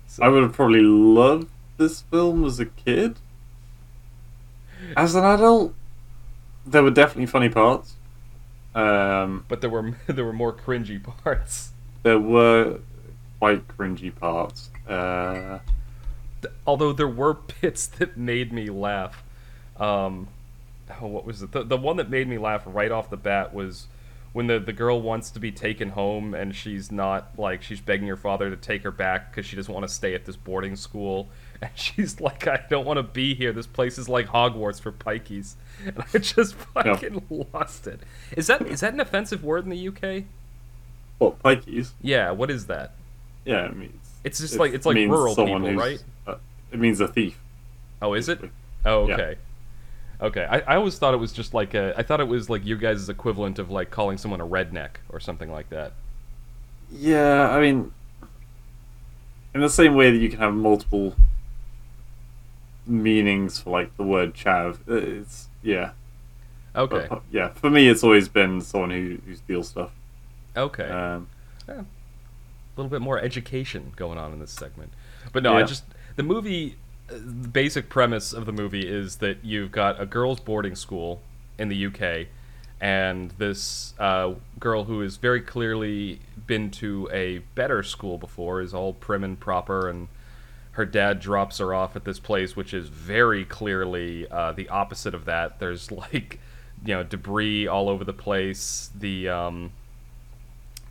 So- I would have probably loved this film as a kid. As an adult, there were definitely funny parts. Um, but there were there were more cringy parts. there were quite cringy parts. Uh, Although there were bits that made me laugh. Um, oh, what was it? The, the one that made me laugh right off the bat was when the, the girl wants to be taken home and she's not like she's begging her father to take her back because she doesn't want to stay at this boarding school and she's like I don't want to be here this place is like Hogwarts for pikeys and I just fucking lost it is that is that an offensive word in the UK what pikeys? yeah what is that Yeah, it means It's just like- it's like rural people, right? Uh, it means a thief. oh is it oh Yeah. okay okay I, I always thought it was just like a I thought it was like you guys' equivalent of like calling someone a redneck or something like that Yeah, I mean, in the same way that you can have multiple meanings for like the word chav, uh, it's yeah. okay But, uh, yeah, for me, it's always been someone who who steals stuff. okay Um, a little bit more education going on in this segment. But no, I just the movie. uh, The basic premise of the movie is that you've got a girls' boarding school in the UK, and this uh, girl who has very clearly been to a better school before is all prim and proper, and her dad drops her off at this place, which is very clearly uh, the opposite of that. There's like, you know, debris all over the place. The um,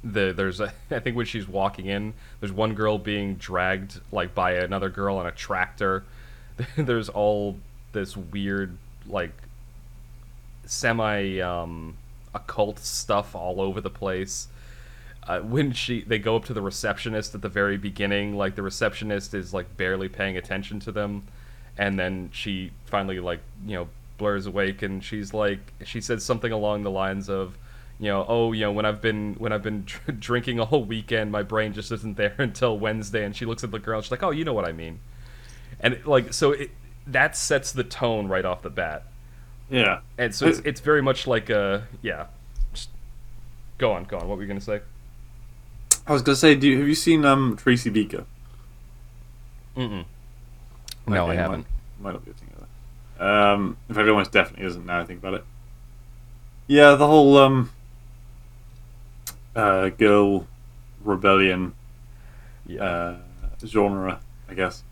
the there's a I think when she's walking in, there's one girl being dragged like by another girl on a tractor. there's all this weird like semi um occult stuff all over the place. Uh, when she they go up to the receptionist at the very beginning, like the receptionist is like barely paying attention to them, and then she finally like you know blurs awake and she's like she says something along the lines of you know oh you know when i've been when i've been dr- drinking all weekend my brain just isn't there until wednesday. And she looks at the girl and she's like oh you know what i mean. And it, like so it that sets the tone right off the bat. Yeah, and so it's, it's very much like a yeah. Just go on go on. What were you gonna say I was gonna say, do you, have you seen um Tracy Beaker? Mm-mm. no Okay, i haven't Might not be a thing of that. Um, in fact, it almost definitely isn't. Now I think about it. Yeah, the whole um, uh, girl rebellion yeah uh, genre, I guess.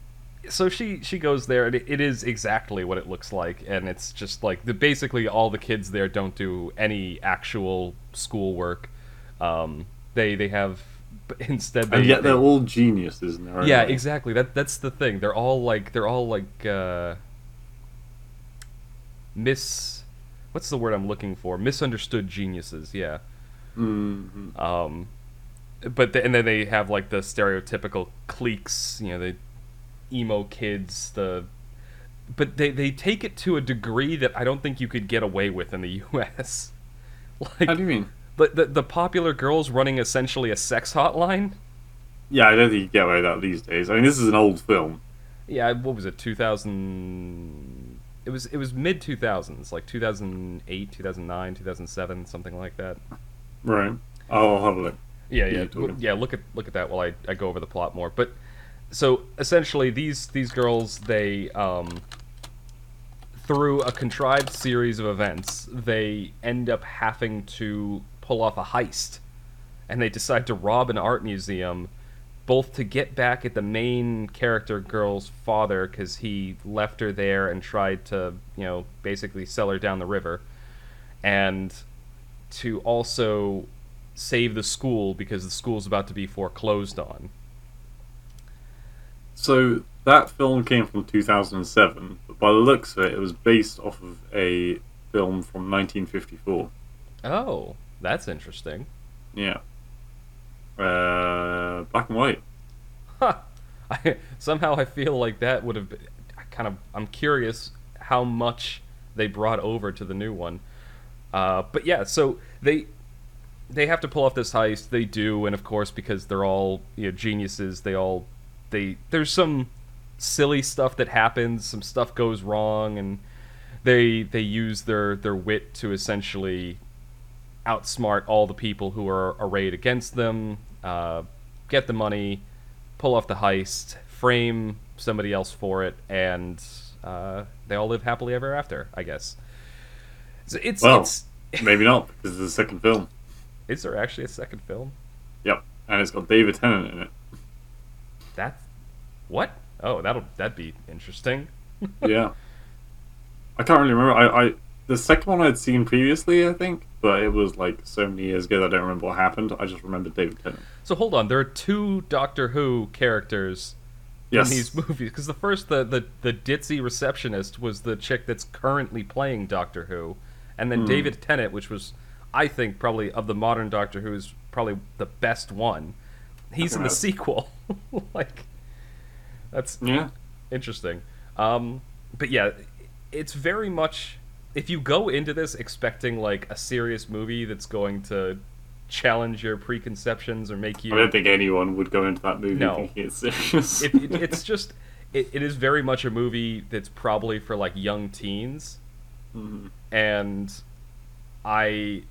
so she she goes there and it, it is exactly what it looks like and it's just like the basically all the kids there don't do any actual schoolwork um they they have but instead they, and yet they- they're all geniuses in their own yeah way. exactly that that's the thing they're all like they're all like uh mis what's the word i'm looking for misunderstood geniuses yeah Mhm. um, but the, and then they have like the stereotypical cliques, you know, the emo kids, the but they they take it to a degree that I don't think you could get away with in the U.S. like How do you mean? The, the the popular girls running essentially a sex hotline. Yeah, I don't think you get away with that these days. I mean, this is an old film. Yeah, what was it? Two thousand. It was it was mid two thousands, like two thousand eight, two thousand nine, two thousand seven, something like that. Right. I'll have a look. Yeah, Yeah, yeah. Look- yeah. Look at look at that while I, I go over the plot more. But so essentially, these these girls they um, through a contrived series of events, they end up having to pull off a heist, and they decide to rob an art museum, both to get back at the main character girl's father because he left her there and tried to you know basically sell her down the river, and to also save the school because the school's about to be foreclosed on. So that film came from 2007, but by the looks of it, it was based off of a film from 1954. Oh, that's interesting. Yeah. Uh, black and white. Huh. I, somehow I feel like that would have been I kind of I'm curious how much they brought over to the new one. Uh, but yeah, so they they have to pull off this heist. They do, and of course, because they're all you know geniuses, they all they there's some silly stuff that happens. Some stuff goes wrong, and they they use their their wit to essentially outsmart all the people who are arrayed against them. Uh, get the money, pull off the heist, frame somebody else for it, and uh, they all live happily ever after. I guess. So it's Well, it's Maybe not because it's a second film. Is there actually a second film? Yep, and it's got David Tennant in it. That's what? Oh, that'll that'd be interesting. yeah, I can't really remember. I, I the second one I'd seen previously, I think, but it was like so many years ago that I don't remember what happened. I just remember David Tennant. So hold on, there are two Doctor Who characters Yes. in these movies because the first the, the the ditzy receptionist was the chick that's currently playing Doctor Who, and then Hmm. David Tennant, which was I think probably of the modern Doctor Who is probably the best one. He's in the sequel. like that's Yeah. interesting. Um, but yeah, it's very much if you go into this expecting like a serious movie that's going to challenge your preconceptions or make you I don't think anyone would go into that movie No. thinking it's serious. it, it, it's just it, it is very much a movie that's probably for like young teens Mhm. and i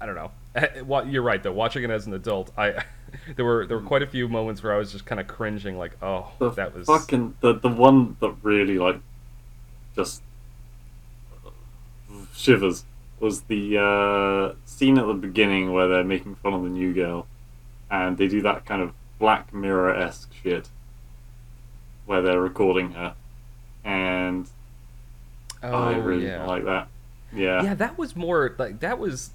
i don't know what you're right though watching it as an adult i there were there were quite a few moments where i was just kind of cringing like oh The that was fucking the the one that really like just shivers was the uh, scene at the beginning where they're making fun of the new girl, and they do that kind of Black Mirror esque shit where they're recording her, and oh I really yeah don't like that. Yeah, yeah that was more like that was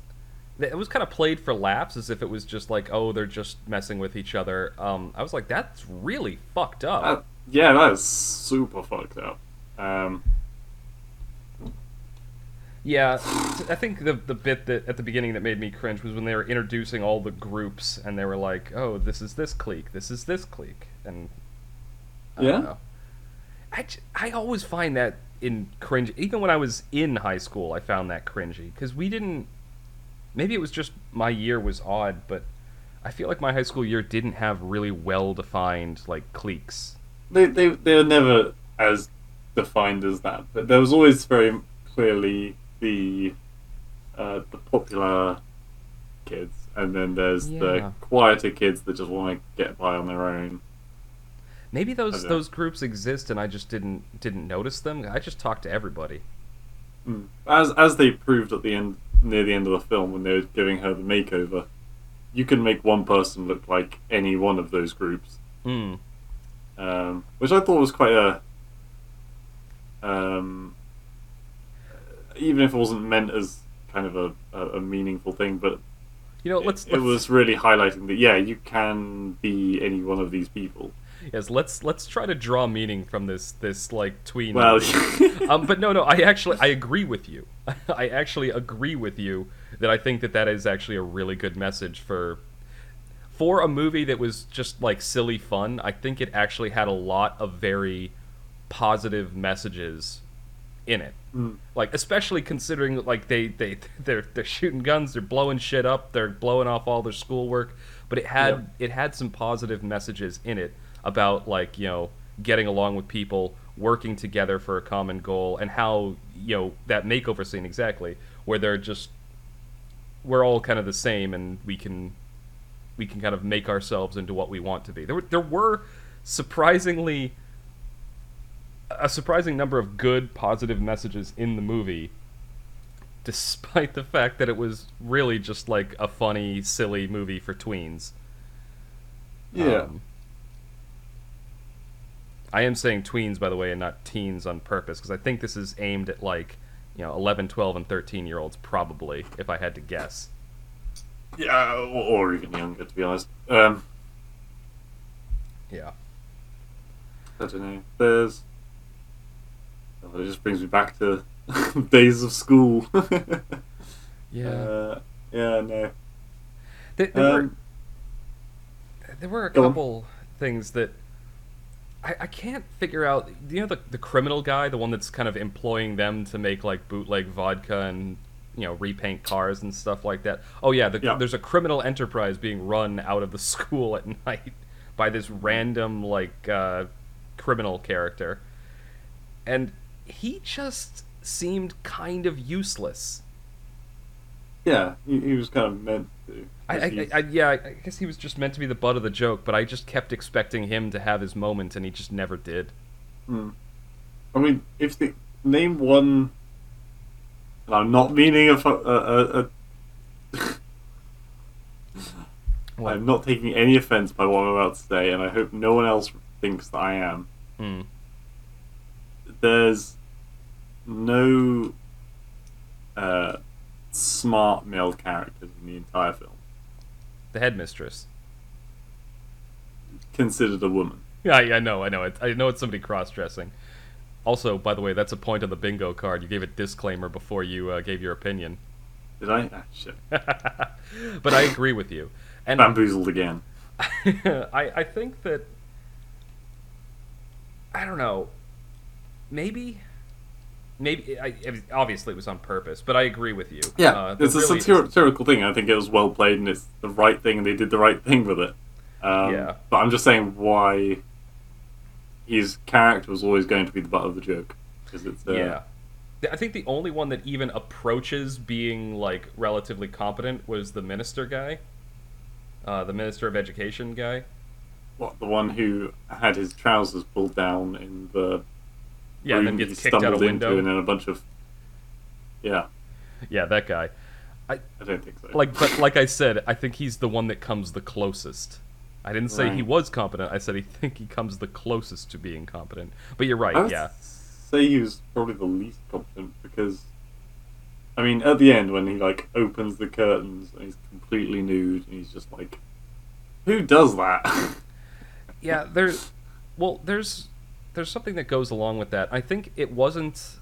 it was kind of played for laughs as if it was just like oh they're just messing with each other um i was like that's really fucked up That- yeah, that is super fucked up. Um, Yeah, I think the the bit that at the beginning that made me cringe was when they were introducing all the groups and they were like, "Oh, this is this clique, this is this clique," and I Yeah? I, I always find that in cringe. Even when I was in high school, I found that cringy because we didn't. Maybe it was just my year was odd, but I feel like my high school year didn't have really well defined like cliques. they they they're never as defined as that, but there was always very clearly the uh, the popular kids, and then there's Yeah. the quieter kids that just want to get by on their own. Maybe those those groups exist and I just didn't didn't notice them. I just talked to everybody. Mm. As as they proved at the end, near the end of the film, when they were giving her the makeover, you can make one person look like any one of those groups. Mm. um, which I thought was quite a, um, even if it wasn't meant as kind of a, a, a meaningful thing, but You know, it- let's, it, let's was really highlighting that yeah, you can be any one of these people. yes, let's let's try to draw meaning from this this like tween. Well, um, but no, no, I actually I agree with you. I actually agree with you that I think that that is actually a really good message for for a movie that was just like silly fun. I think it actually had a lot of very positive messages in it. Mm. Like especially considering like they they they're they're shooting guns, they're blowing shit up, they're blowing off all their schoolwork, but it had it had some positive messages in it about like, you know, getting along with people, working together for a common goal and how, you know, that makeover scene exactly where they're just we're all kind of the same and we can we can kind of make ourselves into what we want to be. There were there were surprisingly a surprising number of good positive messages in the movie despite the fact that it was really just like a funny silly movie for tweens yeah, Um, i am saying tweens by the way and not teens on purpose because i think this is aimed at like you know 11 12 and 13 year olds probably if i had to guess yeah, or, or even younger, to be honest. Um, yeah I don't know. There's. It just brings me back to days of school. yeah Uh, yeah, no. There, there were Um, there were a go on. couple things that I, I can't figure out. You know the the criminal guy, the one that's kind of employing them to make like bootleg vodka and you know repaint cars and stuff like that. Oh yeah, the, Yeah. there's a criminal enterprise being run out of the school at night by this random like uh, criminal character, and he just seemed kind of useless. Yeah, he, he was kind of meant to. I, I, I, yeah, I guess he was just meant to be the butt of the joke, but I just kept expecting him to have his moment, and he just never did. Hmm. I mean, if the name one And I'm not meaning a. fu- a, a, a What? I'm not taking any offense by what I'm about to say, and I hope no one else thinks that I am. Hmm. There's no uh, smart male characters in the entire film The headmistress. considered a woman. Yeah, I, I know, I know. It, I know it's somebody cross-dressing. Also, by the way, that's a point on the bingo card. You gave a disclaimer before you uh, gave your opinion. Did I? Ah, shit. but I agree with you. And Bamboozled again. I, I think that I don't know. Maybe, maybe I, obviously it was on purpose, but I agree with you. Yeah, Uh, it's a really is- satirical thing. I think it was well played, and it's the right thing, and they did the right thing with it. Um, Yeah. But I'm just saying why his character was always going to be the butt of the joke. Because it's uh, yeah. I think the only one that even approaches being like relatively competent was the minister guy, uh, the minister of education guy. what the one who had his trousers pulled down in the Yeah, and then he gets kicked out a window. and then a bunch of yeah. Yeah, that guy. I I don't think so. like but like I said, I think he's the one that comes the closest. I didn't say he was competent. I said I think he comes the closest to being competent. But you're right. I would yeah. say he was probably the least competent because, I mean, at the end when he like opens the curtains and he's completely nude and he's just like, who does that? Yeah, there's well, there's there's something that goes along with that. I think it wasn't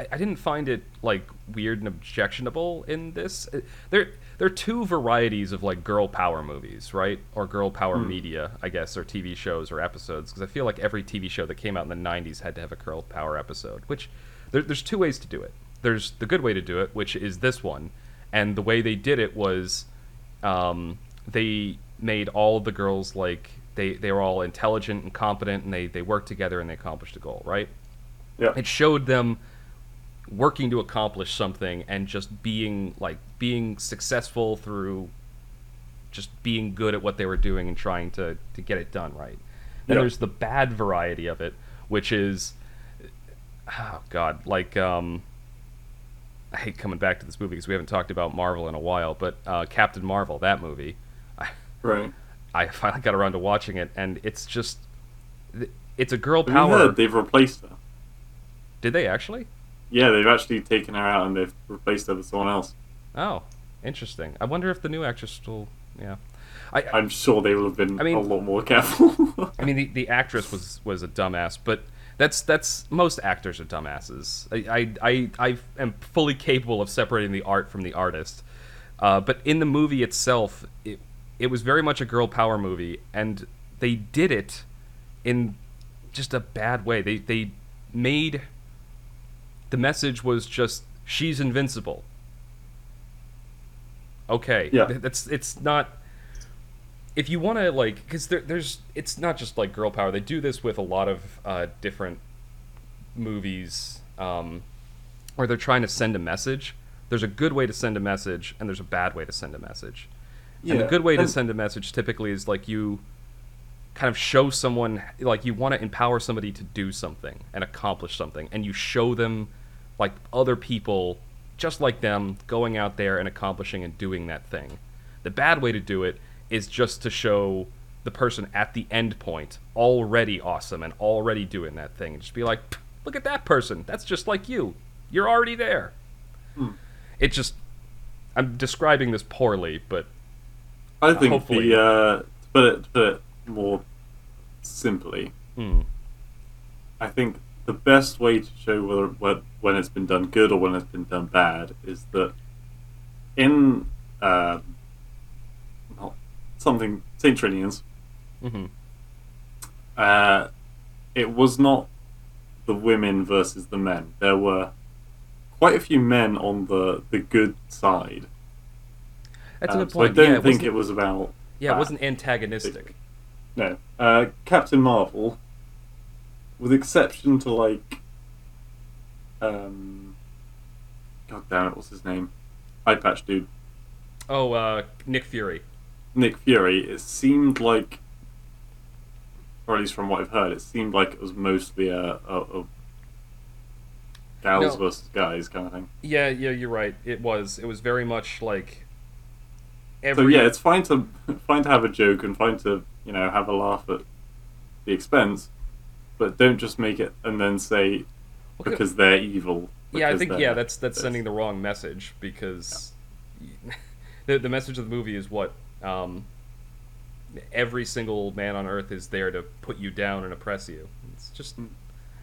I, I didn't find it like weird and objectionable in this. There there are two varieties of like girl power movies, right? Or girl power Hmm. media, I guess, or TV shows or episodes because I feel like every TV show that came out in the 90s had to have a girl power episode, which there, there's two ways to do it. There's the good way to do it, which is this one, and the way they did it was um, they made all the girls like they, they were all intelligent and competent and they, they worked together and they accomplished a goal, right? yeah, It showed them working to accomplish something and just being like being successful through just being good at what they were doing and trying to, to get it done right. Then Yeah. there's the bad variety of it, which is oh god, like um I hate coming back to this movie because we haven't talked about Marvel in a while, but uh, Captain Marvel, that movie, I, right. I finally got around to watching it, and it's just, it's a girl power. heard they've replaced her? Did they actually? Yeah, they've actually taken her out and they've replaced her with someone else. Oh, interesting. I wonder if the new actress will. Yeah, I. I'm sure they will have been I mean- a lot more careful. I mean, the, the actress was was a dumbass, but that's that's most actors are dumbasses. I I I, I am fully capable of separating the art from the artist. Uh, but in the movie itself, it it was very much a girl power movie, and they did it in just a bad way. They they made the message was just she's invincible. Okay, Yeah. that's it's not. If you want to like, because there, there's, it's not just like girl power. They do this with a lot of uh, different movies um, where they're trying to send a message. There's a good way to send a message, and there's a bad way to send a message. And the good way to send a message typically is like you kind of show someone like you want to empower somebody to do something and accomplish something and you show them like other people just like them going out there and accomplishing and doing that thing. The bad way to do it is just to show the person at the end point already awesome and already doing that thing and just be like, look at that person. That's just like you. You're already there. Hmm. It just I'm describing this poorly, but I think hopefully. the uh, to put it to put it more simply, mm, I think the best way to show whether whe- when it's been done good or when it's been done bad is that in um, not something Saint Trinians, hmm uh, it was not the women versus the men. There were quite a few men on the the good side. That's a Um, good so I don't yeah, think it was about Yeah, it wasn't antagonistic. No. Uh, Captain Marvel, with exception to like, um, God damn it, what's his name? Eye patch dude, Oh, uh, Nick Fury. Nick Fury. It seemed like, or at least from what I've heard, it seemed like it was mostly a, a, a gals No. versus guys kind of thing. Yeah, yeah, you're right. It was. It was very much like So yeah, it's fine to fine to have a joke and fine to you know have a laugh at the expense, but don't just make it and then say Okay. because they're evil. yeah, I think yeah, that's that's this. sending the wrong message because the the message of the movie is what um, every single man on earth is there to put you down and oppress you. It's just, Hmm.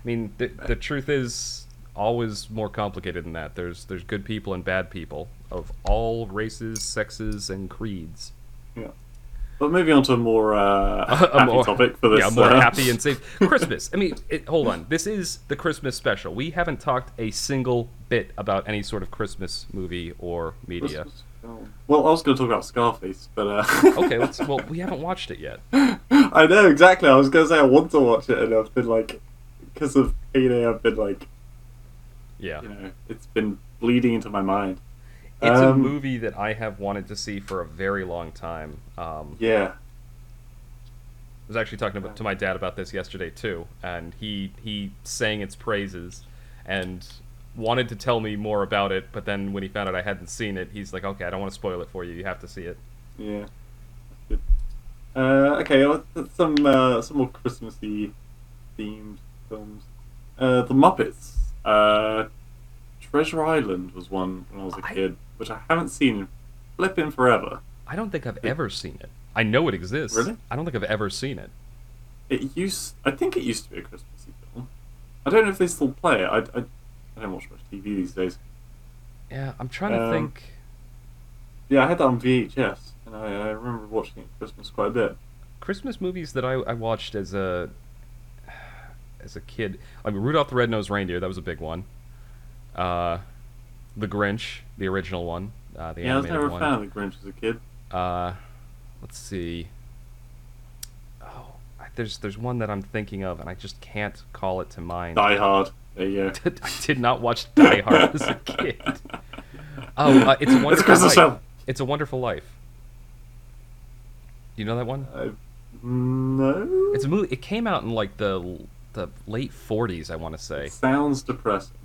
I mean, the the truth is always more complicated than that. There's there's good people and bad people of all races, sexes, and creeds. Yeah. But moving on to a more uh, a happy more, topic for this. Yeah, more uh, happy and safe. Christmas. I mean, it, hold on. This is the Christmas special. We haven't talked a single bit about any sort of Christmas movie or media. Christmas film. Well, I was going to talk about Scarface, but uh, Okay, let's. Well, we haven't watched it yet. I know exactly. I was going to say I want to watch it, and I've been like, because of payday, I've been like, Yeah, you know, it's been bleeding into my mind. It's a Um, movie that I have wanted to see for a very long time. Um, Yeah. I was actually talking about, to my dad about this yesterday too, and he he sang its praises, and wanted to tell me more about it. But then when he found out I hadn't seen it, he's like, "Okay, I don't want to spoil it for you. You have to see it." Yeah. Uh, okay, some uh, some more Christmassy themed films. Uh, the Muppets. Uh, Treasure Island was one when I was a kid, which I haven't seen in flipping forever. I don't think I've ever seen it. I know it exists. Really? I don't think I've ever seen it. It used, I think it used to be a Christmassy film. I don't know if they still play it. I, I, I don't watch much TV these days. Yeah, I'm trying to Um, think. Yeah, I had that on VHS, and I, I remember watching it at Christmas quite a bit. Christmas movies that I, I watched as a as a kid. I mean, Rudolph the Red-Nosed Reindeer. That was a big one. Uh, the Grinch, the original one. Uh, the yeah, I was animated never a fan of the Grinch as a kid. Uh, let's see. Oh, I- there's there's one that I'm thinking of, and I just can't call it to mind. Die Hard. There you go. I did not watch Die Hard as a kid. Oh, uh, it's a It's wonderful Christmas life. It's a Wonderful Life. You know that one? Uh, no. It's a movie. It came out in like the the late 40s, I want to say. Sounds depressing.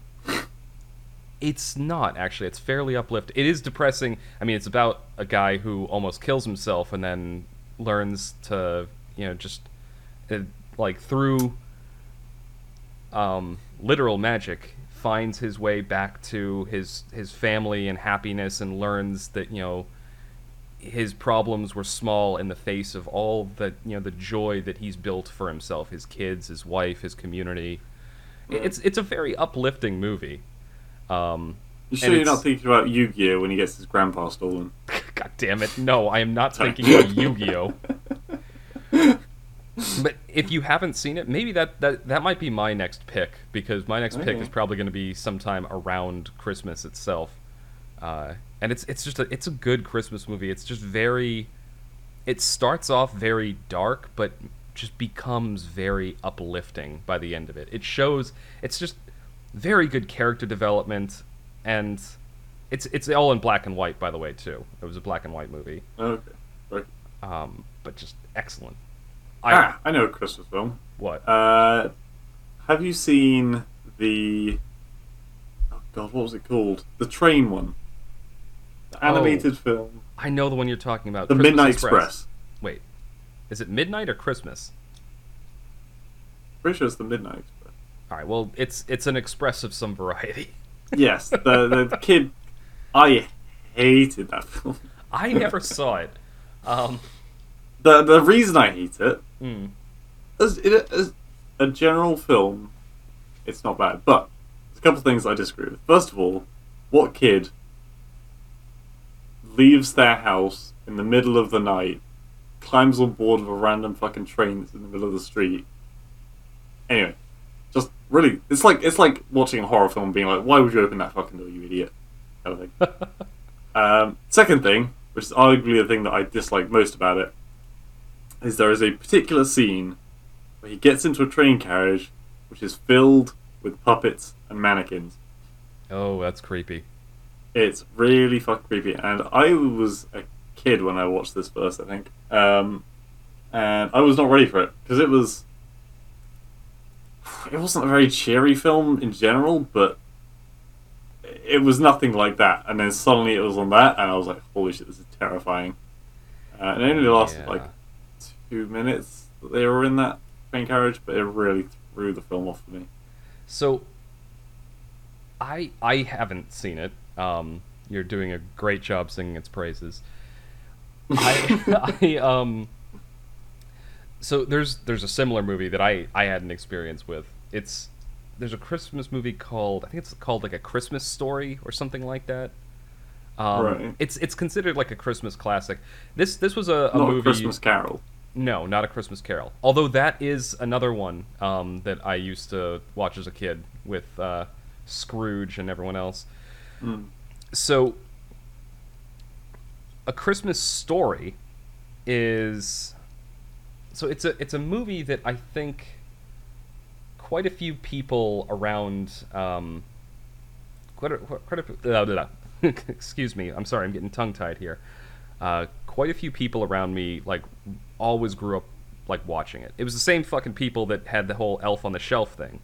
It's not actually. It's fairly uplifting. It is depressing. I mean, it's about a guy who almost kills himself and then learns to, you know, just uh, like through um, literal magic finds his way back to his his family and happiness and learns that you know his problems were small in the face of all the you know the joy that he's built for himself his kids his wife his community it's it's a very uplifting movie um You sure you're not thinking about Yu-Gi-Oh when he gets his grandpa stolen? God damn it! No, I am not thinking of Yu-Gi-Oh. But if you haven't seen it, maybe that, that that might be my next pick because my next pick is probably going to be sometime around Christmas itself. Uh, and it's it's just a it's a good Christmas movie. It's just very. It starts off very dark, but just becomes very uplifting by the end of it. It shows it's just very good character development, and it's it's all in black and white, by the way, too. It was a black and white movie, Okay. Right. um, but just excellent. I ah, I know a Christmas film. what? Uh, have you seen the? Oh God, what was it called? The train one. The animated film. I know the one you're talking about. The Oh, Christmas Midnight Express. Wait, is it midnight or Christmas? Pretty sure it's the Midnight Express. All right. Well, it's it's an express of some variety. Yes, the the kid. I hated that film. I never saw it. Um, The the reason I hate it mm, as, it, as a general film, it's not bad. But there's a couple of things I disagree with. First of all, what kid leaves their house in the middle of the night, climbs on board of a random fucking train that's in the middle of the street? Anyway, just really, it's like it's like watching a horror film, and being like, "Why would you open that fucking door, you idiot?" Kind of thing. Um, second thing, which is arguably the thing that I dislike most about it, is there is a particular scene where he gets into a train carriage which is filled with puppets and mannequins. oh, that's creepy. It's really fucking creepy, and I was a kid when I watched this first, I think, um, and I was not ready for it because it was. It wasn't a very cheery film in general, but it was nothing like that, and then suddenly it was on that, and I was like, "Holy shit, this is terrifying!" Uh, and it only lasted Yeah. like two minutes that they were in that train carriage, but it really threw the film off for me. So, I I haven't seen it. Um, you're doing a great job singing its praises. I, I um. So there's there's a similar movie that I I had an experience with. It's there's a Christmas movie called I think it's called like a Christmas Story or something like that. Um, Right. It's it's considered like a Christmas classic. This this was a, a Not movie. a Christmas Carol. No, not a Christmas Carol. Although that is another one um, that I used to watch as a kid with uh, Scrooge and everyone else. Mm. So, a Christmas Story is so it's a it's a movie that I think quite a few people around um, quite a, quite a excuse me I'm sorry I'm getting tongue tied here uh, quite a few people around me like always grew up like watching it it was the same fucking people that had the whole elf on the shelf thing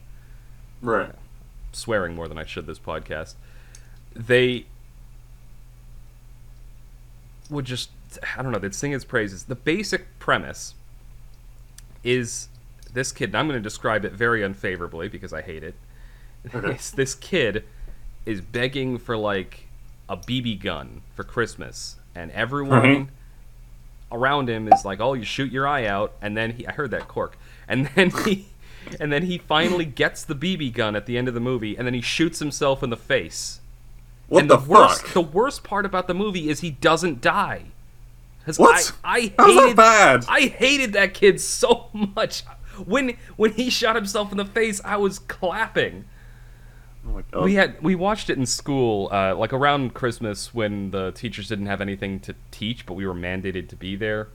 Right. swearing more than I should this podcast. They would just I don't know, they'd sing his praises. The basic premise is this kid, and I'm going to describe it very unfavorably because I hate it. This kid is begging for like a BB gun for Christmas, and everyone Right. around him is like, "Oh, you shoot your eye out," and then he I heard that cork, and then he and then he finally gets the BB gun at the end of the movie, and then he shoots himself in the face. What and the, the, worst fuck? the worst part about the movie is he doesn't die. What? I, I How's that hated bad? I hated that kid so much. When when he shot himself in the face, I was clapping. oh my god. We had we watched it in school, uh, like around Christmas when the teachers didn't have anything to teach, but we were mandated to be there.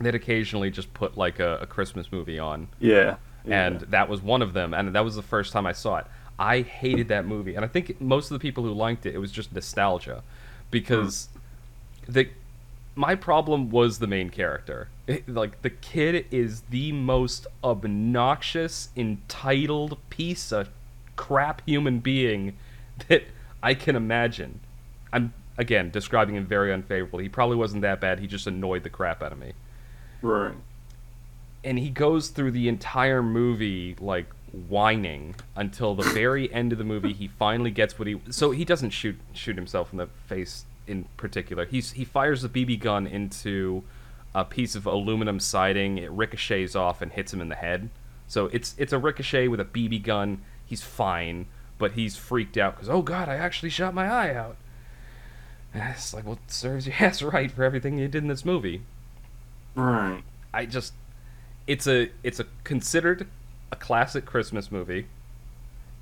They'd occasionally just put like a, a Christmas movie on, yeah. yeah. and that was one of them, and that was the first time I saw it. I hated that movie, and I think most of the people who liked it, it was just nostalgia, because the my problem was the main character. It- like the kid is the most obnoxious, entitled piece of crap human being that I can imagine. I'm again describing him very unfavorably. He probably wasn't that bad. He just annoyed the crap out of me right. and he goes through the entire movie like whining until the very end of the movie he finally gets what he so he doesn't shoot shoot himself in the face in particular. He's he fires the bb gun into a piece of aluminum siding. It ricochets off and hits him in the head. So it's it's a ricochet with a bb gun. He's fine but he's freaked out because oh god i actually shot my eye out. And it's like well it serves your ass right for everything you did in this movie. Right. I just it's a it's a considered a classic Christmas movie.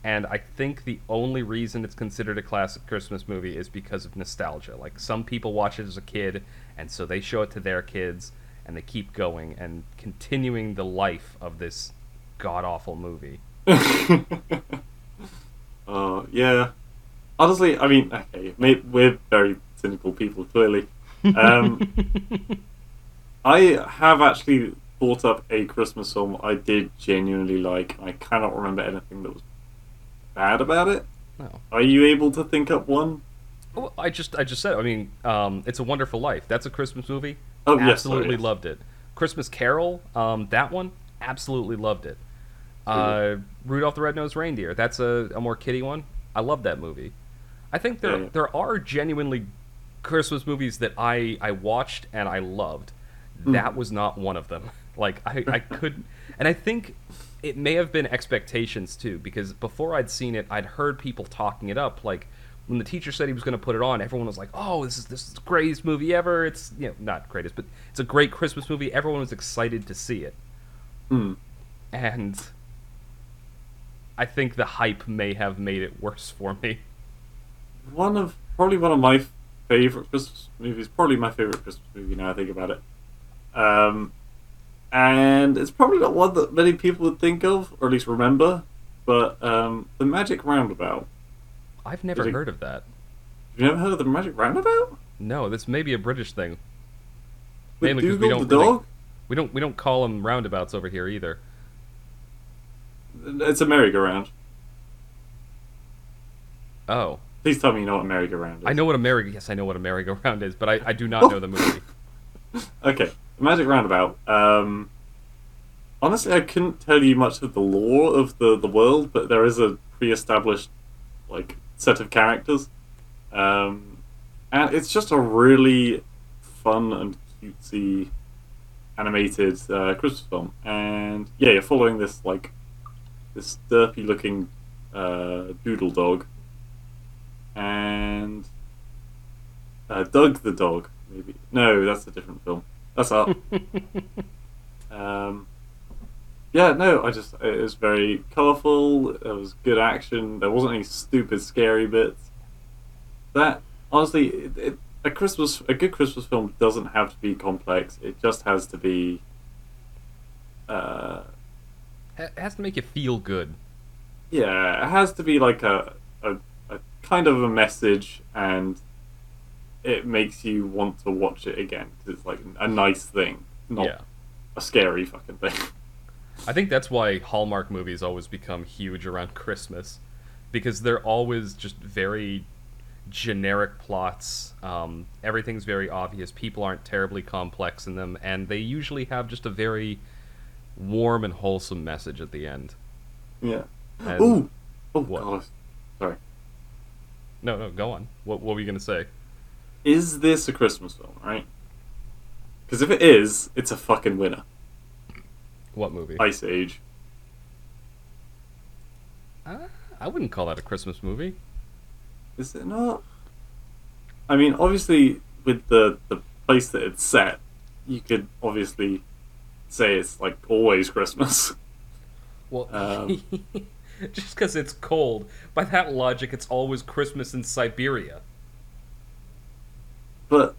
And I think the only reason it's considered a classic Christmas movie is because of nostalgia. Like some people watch it as a kid and so they show it to their kids and they keep going and continuing the life of this god awful movie. Uh, yeah. Honestly, I mean, okay, we're very cynical people, clearly. Um, I have actually thought up a Christmas film I did genuinely like. I cannot remember anything that was bad about it. No. Are you able to think up one? Well, I just I just said I mean um, it's a Wonderful Life. That's a Christmas movie. Oh, yes, absolutely sorry, yes. loved it. Christmas Carol, um, that one, absolutely loved it. Uh, Rudolph the Red-Nosed Reindeer, that's a, a more kiddie one. I love that movie. I think there Yeah, yeah. there are genuinely Christmas movies that I I watched and I loved. Hmm. That was not one of them. Like I I could, and I think it may have been expectations too because before I'd seen it, I'd heard people talking it up like. When the teacher said he was going to put it on, everyone was like, "Oh, this is this is the greatest movie ever!" It's you know not greatest, but it's a great Christmas movie. Everyone was excited to see it, Hmm. and I think the hype may have made it worse for me. One of probably one of my favorite Christmas movies. Probably my favorite Christmas movie now I think about it. Um, and it's probably not one that many people would think of, or at least remember. But um, the Magic Roundabout. I've never heard of that. Have you never heard of the Magic Roundabout? No, this may be a British thing. With Mainly 'cause we don't the really- dog. We don't we don't call them roundabouts over here either. It's a merry-go-round. Oh, Please tell me you know what a merry-go-round is. I know what a merry yes, I know what a merry-go-round is, but I, I do not know the movie. Okay, Magic Roundabout. Um, honestly, I couldn't tell you much of the lore of the, the world, but there is a pre-established like set of characters, um, and it's just a really fun and cutesy animated uh, Christmas film. And yeah, you're following this like this derpy-looking uh, doodle dog, and uh, Doug the dog. Maybe no, that's a different film. That's up. um, yeah, no, I just it was very colourful. There was good action. There wasn't any stupid, scary bits. That honestly, it, it, a Christmas, a good Christmas film doesn't have to be complex. It just has to be. Uh, It has to make you feel good. yeah, it has to be like a, a, a kind of a message, and it makes you want to watch it again because it's like a nice thing, not Yeah. a scary fucking thing. I think that's why Hallmark movies always become huge around Christmas, because they're always just very generic plots. Um, everything's very obvious. People aren't terribly complex in them, and they usually have just a very warm and wholesome message at the end. Yeah. And- Ooh. Oh What? god. Sorry. No, no, go on. What, what were you gonna say? Is this a Christmas film? Right. Because if it is, it's a fucking winner. What movie? Ice Age. Uh, I wouldn't call that a Christmas movie. Is it not? I mean, obviously, with the the place that it's set, you could obviously say it's like always Christmas. Well, Um. just because it's cold, by that logic, it's always Christmas in Siberia. But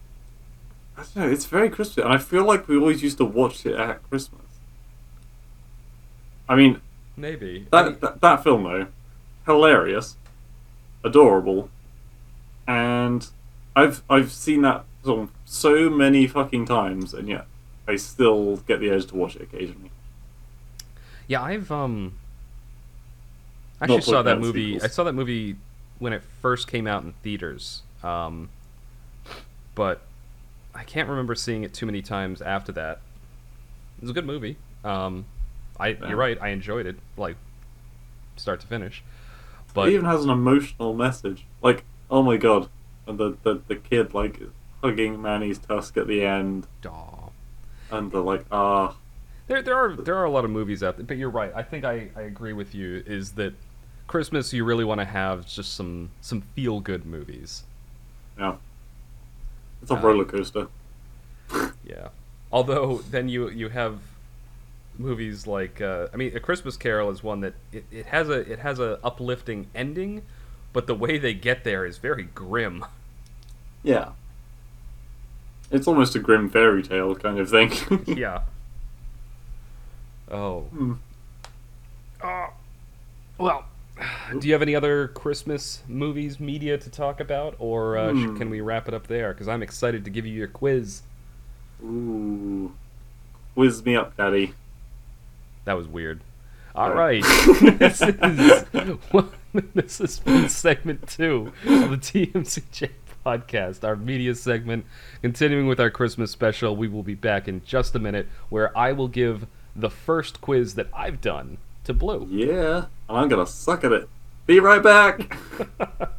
I don't know. It's very Christmas, and I feel like we always used to watch it at Christmas. I mean, Maybe. I that mean- that, that film though, hilarious, adorable, and I've I've seen that film so many fucking times, and yet I still get the urge to watch it occasionally. Yeah, I've um. I actually Not saw that movie. sequels. I saw that movie when it first came out in theaters. Um, but I can't remember seeing it too many times after that. It was a good movie. Um, I Yeah. you're right. I enjoyed it like start to finish. But it even has an emotional message. Like, oh my god, and the the, the kid like hugging Manny's tusk at the end, Aw. and the like ah. There, there are there are a lot of movies out there, but you're right. I think I, I agree with you. Is that Christmas? You really want to have just some some feel good movies. Yeah. It's a Uh, roller coaster. Yeah. Although then you you have movies like uh, I mean, A Christmas Carol is one that it, it has a it has a uplifting ending, but the way they get there is very grim. Yeah. It's almost a grim fairy tale kind of thing. yeah. Oh. Hmm. Uh, well, do you have any other Christmas movies, media to talk about, or uh, sh- Hmm. can we wrap it up there? Because I'm excited to give you your quiz. Ooh. Whiz me up, daddy. That was weird. All Yeah. right, this is well, this has been segment two of the TMCJ podcast, our media segment. Continuing with our Christmas special, we will be back in just a minute, where I will give the first quiz that I've done to Blue. Yeah. And I'm gonna suck at it. Be right back!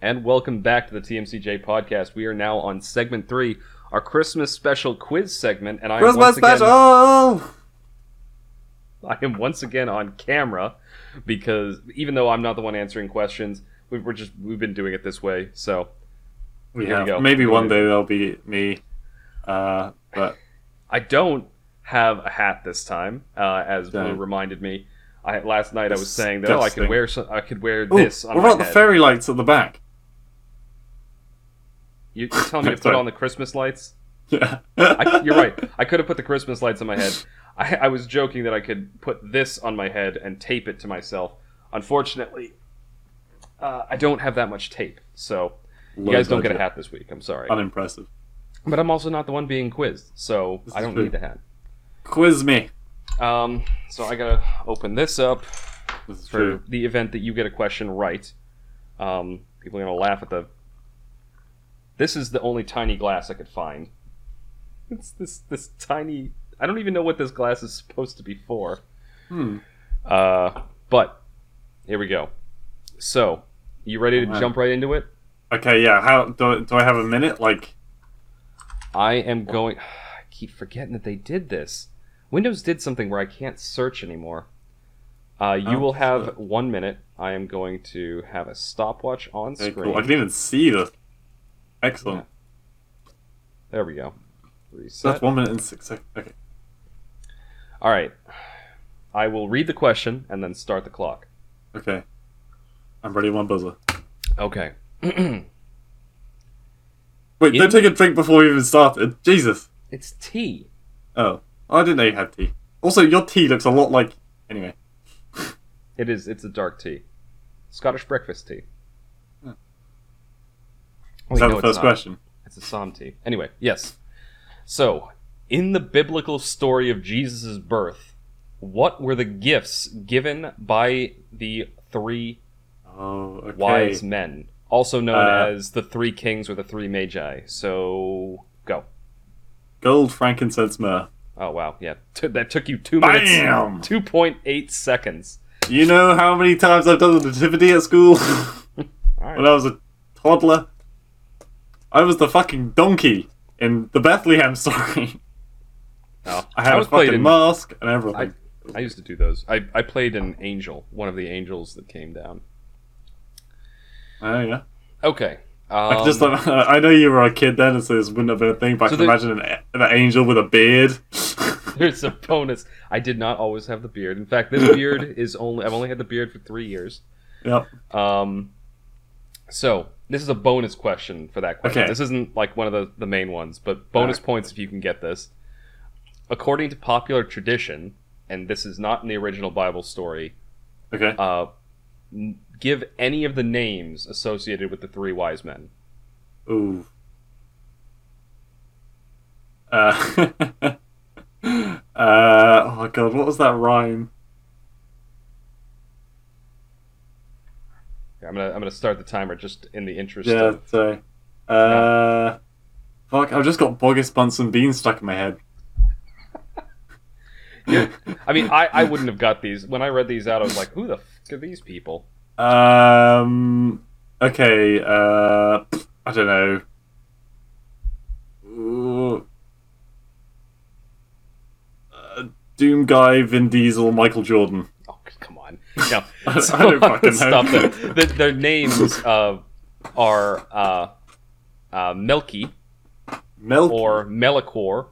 And welcome back to the TMCJ podcast. We are now on segment three, our Christmas special quiz segment, and I am Christmas once again, special! I am once again on camera because even though I'm not the one answering questions, we, we're just we've been doing it this way. So We Here have. go. Maybe one day there'll be me. Uh, but I don't have a hat this time, uh, as Blue reminded me. I last night I was saying that oh I could wear some, I could wear Ooh, this on what about the fairy lights at the back? You, you're telling me to put on the Christmas lights? Yeah. I, you're right. I could have put the Christmas lights on my head. I, I was joking that I could put this on my head and tape it to myself. Unfortunately, uh, I don't have that much tape, so you guys don't get a hat this week. I'm sorry. Unimpressive. But I'm also not the one being quizzed, so This I don't true. need the hat. Quiz me. Um, so I gotta open this up This is for true. the event that you get a question right. Um, people are gonna laugh at the. This is the only tiny glass I could find. It's this this tiny. I don't even know what this glass is supposed to be for. Hmm. Uh, but here we go. So, you ready to Oh, man. jump right into it? Okay, yeah. How do, do I have a minute? Like, I am going. I keep forgetting that they did this. Windows did something where I can't search anymore. Uh, you Oh, will have shit. one minute. I am going to have a stopwatch on okay, screen. cool. I can even see the. Excellent. There we go. Reset. that's one minute and six seconds. Okay. All right. I will read the question and then start the clock. Okay. I'm ready. One buzzer. Okay. Wait, In- don't take a drink before we even started. Jesus. it's tea. Oh, I didn't know you had tea. Also, your tea looks a lot like. Anyway. It is. It's a dark tea. Scottish breakfast tea. Hmm. Wait, Is that no, the it's first not. question? It's Assam tea. Anyway, yes. So, in the biblical story of Jesus' birth, what were the gifts given by the three Oh, okay. wise men, also known Uh, as the three kings or the three magi? So, go. Gold, frankincense, myrrh. Oh wow, yeah, T- that took you two Bam! minutes, two point eight seconds. You know how many times I've done the nativity at school? Right. when I was a toddler? I was the fucking donkey in the Bethlehem story. Oh, I had a was played fucking in- mask and everything. I used to do those. I, I played an angel, one of the angels that came down. Oh yeah. Okay. I Um, can just I know you were a kid then, so this wouldn't have been a thing. But So I can the- imagine an, an angel with a beard. there's a bonus. I did not always have the beard. In fact, this beard is only I've only had the beard for three years. yep. Um, so this is a bonus question for that question. Okay. This isn't like one of the, the main ones, but bonus Alright. points if you can get this. According to popular tradition, and this is not in the original Bible story, Okay. uh, give any of the names associated with the three wise men. Ooh. Uh, uh, oh god, what was that rhyme? Yeah, I'm gonna I'm gonna start the timer just in the interest Yeah, of sorry. Uh, fuck, I've just got Bogus Bunsen Beans stuck in my head. yeah, I mean, I, I wouldn't have got these. When I read these out, I was like, who the fuck are these people? Um, okay, uh, I don't know. Ooh. Uh, Doom Guy, Vin Diesel, Michael Jordan. Oh, come on. No. I don't fucking know. Stop that. The, their names uh, are uh, uh, Melky Mel. or Melikor.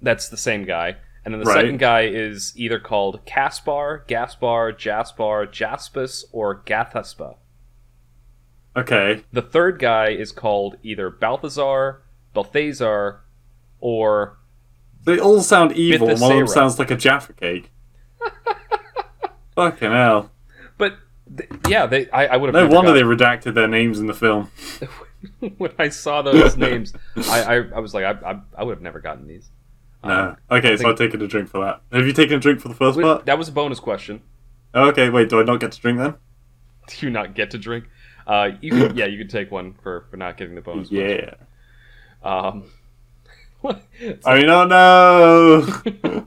That's the same guy. And then the Right. second guy is either called Caspar, Gaspar, Jaspar, Jaspis, or Gathaspa. Okay. The third guy is called either Balthazar, Balthazar, or They all sound evil, one of them sounds like a Jaffa cake. Fucking hell. but th- yeah, they I, I would have No wonder they redacted their names in the film. when I saw those names, I, I, I was like, I, I, I would have never gotten these. No. Um, Okay, so think- I've taken a drink for that. Have you taken a drink for the first wait, part? that was a bonus question. Okay, wait, do I not get to drink then? Do you not get to drink? Uh, you can, yeah, you can take one for, for not getting the bonus. Yeah. Question. Um, what? I mean, oh no!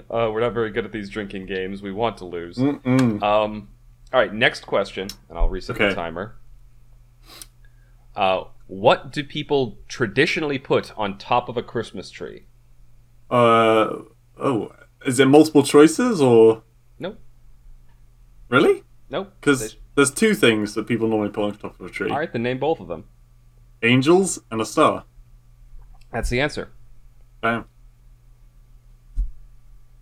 uh, we're not very good at these drinking games. We want to lose. Um, all right, next question, and I'll reset the timer. Uh, what do people traditionally put on top of a Christmas tree? Uh, oh, is it multiple choices or. Nope. Really? Nope. Because there's two things that people normally put on top of a tree all right, then name both of them. angels and a star. That's the answer. Bam.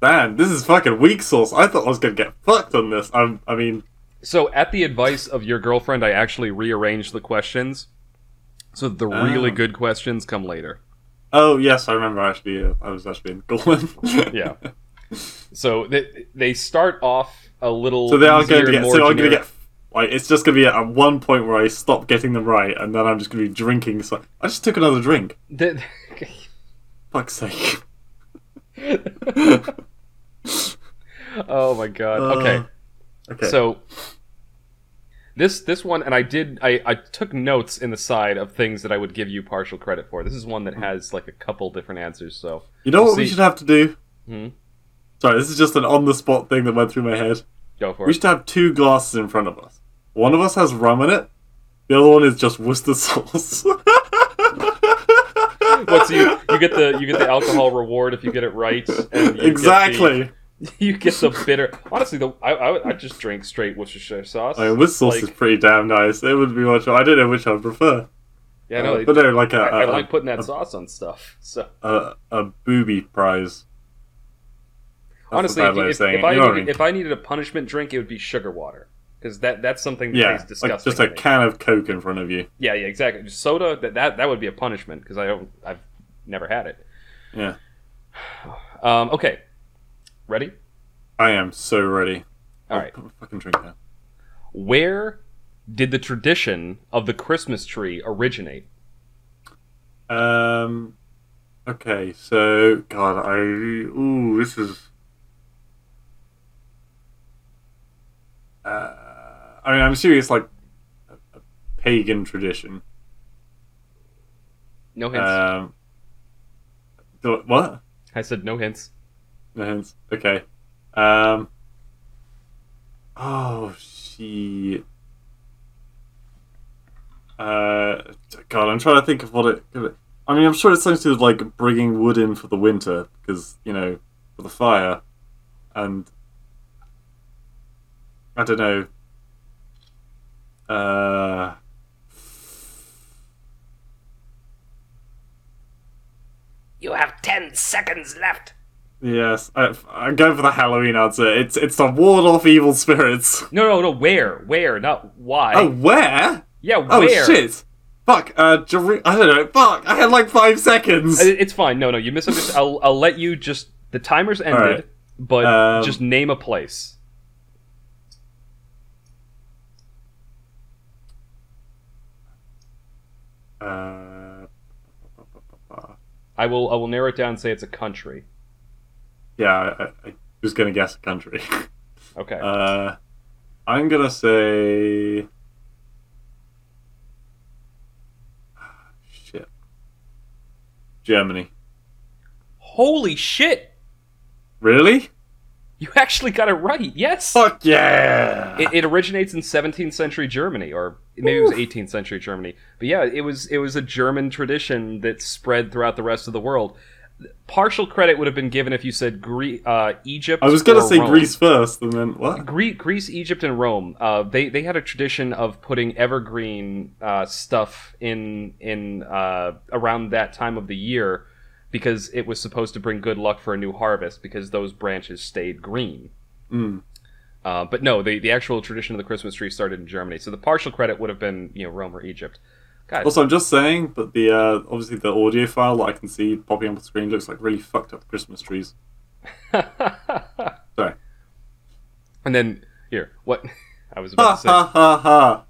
Man, this is fucking weak sauce. I thought I was gonna get fucked on this. I'm, I mean, So, at the advice of your girlfriend, I actually rearranged the questions so the really Oh. good questions come later. oh yes, I remember actually. Uh, I was actually in Goldman. Yeah. So they, they start off a little. So they are going to get. So I'm going to get. Like it's just gonna be at one point where I stop getting them right, and then I'm just gonna be drinking. So I just took another drink. The- Fuck's sake. oh my god. Okay. Uh, Okay. So this this one, and I did I, I took notes in the side of things that I would give you partial credit for. This is one that has like a couple different answers. So you know what we should have to do? Hmm? Sorry, this is just an on the spot thing that went through my head. go for We it. We should have two glasses in front of us. One of us has rum in it. The other one is just Worcester sauce. What so you, you get the you get the alcohol reward if you get it right. Exactly. The, you get the bitter. Honestly, the I I, I just drink straight Worcestershire sauce. I mean, Worcester sauce Like- is pretty damn nice. It would be much. I don't know which I would prefer. yeah, no, Uh, but no, like a, I, I a- like putting that sauce on stuff. So a, a booby prize. That's honestly, if, bad way of if, if. I what I needed, mean? if I needed a punishment drink, it would be sugar water because that that's something that yeah, tastes disgusting. like just a can of Coke in front of you. Yeah, yeah, exactly. Just soda that that that would be a punishment because I don't I've never had it. Yeah, Um, okay, ready? I am so ready. All right. fucking drink down. Where did the tradition of the Christmas tree originate? Um. Okay, so God, I ooh, this is. Uh, I mean, I'm serious. Like a, a pagan tradition. No hints. Um. do- What? I said no hints. Hints. Okay. Um. Oh shit. Uh, God, I'm trying to think of what it. I mean, I'm sure it's something to do with like bringing wood in for the winter because you know for the fire, and I don't know. Uh. You have ten seconds left. Yes, I, I'm going for the Halloween answer. It's it's to ward off evil spirits. No, no, no. Where? Where? Not why. Oh, where? yeah, Oh where? shit! Fuck. Uh, Jer- I don't know. Fuck. I had like five seconds. Uh, It's fine. No, no. You misunderstood. I'll, I'll let you just. The timer's ended, right. but Um, just name a place. Uh, I will. I will narrow it down. and Say it's a country. Yeah, I, I, I was gonna guess a country. Okay. uh, I'm gonna say. Shit. Germany. Holy shit! Really? You actually got it right. Yes. Fuck yeah! It, it originates in 17th century Germany, or maybe it was 18th century Germany. But yeah, it was it was a German tradition that spread throughout the rest of the world. Partial credit would have been given if you said Gre- uh, Egypt. I was gonna say Rome. Greece first, and then what? Gre- Greece, Egypt, and Rome. Uh, they they had a tradition of putting evergreen uh, stuff in in uh, around that time of the year because it was supposed to bring good luck for a new harvest because those branches stayed green. Mm. Uh, but no, the, the actual tradition of the Christmas tree started in Germany. So the partial credit would have been you know Rome or Egypt. God, Also, I'm just saying, but the uh, obviously the audio file that I can see popping up on the screen looks like really fucked up Christmas trees. Sorry. and then here, what I was Ha about to say. ha ha ha.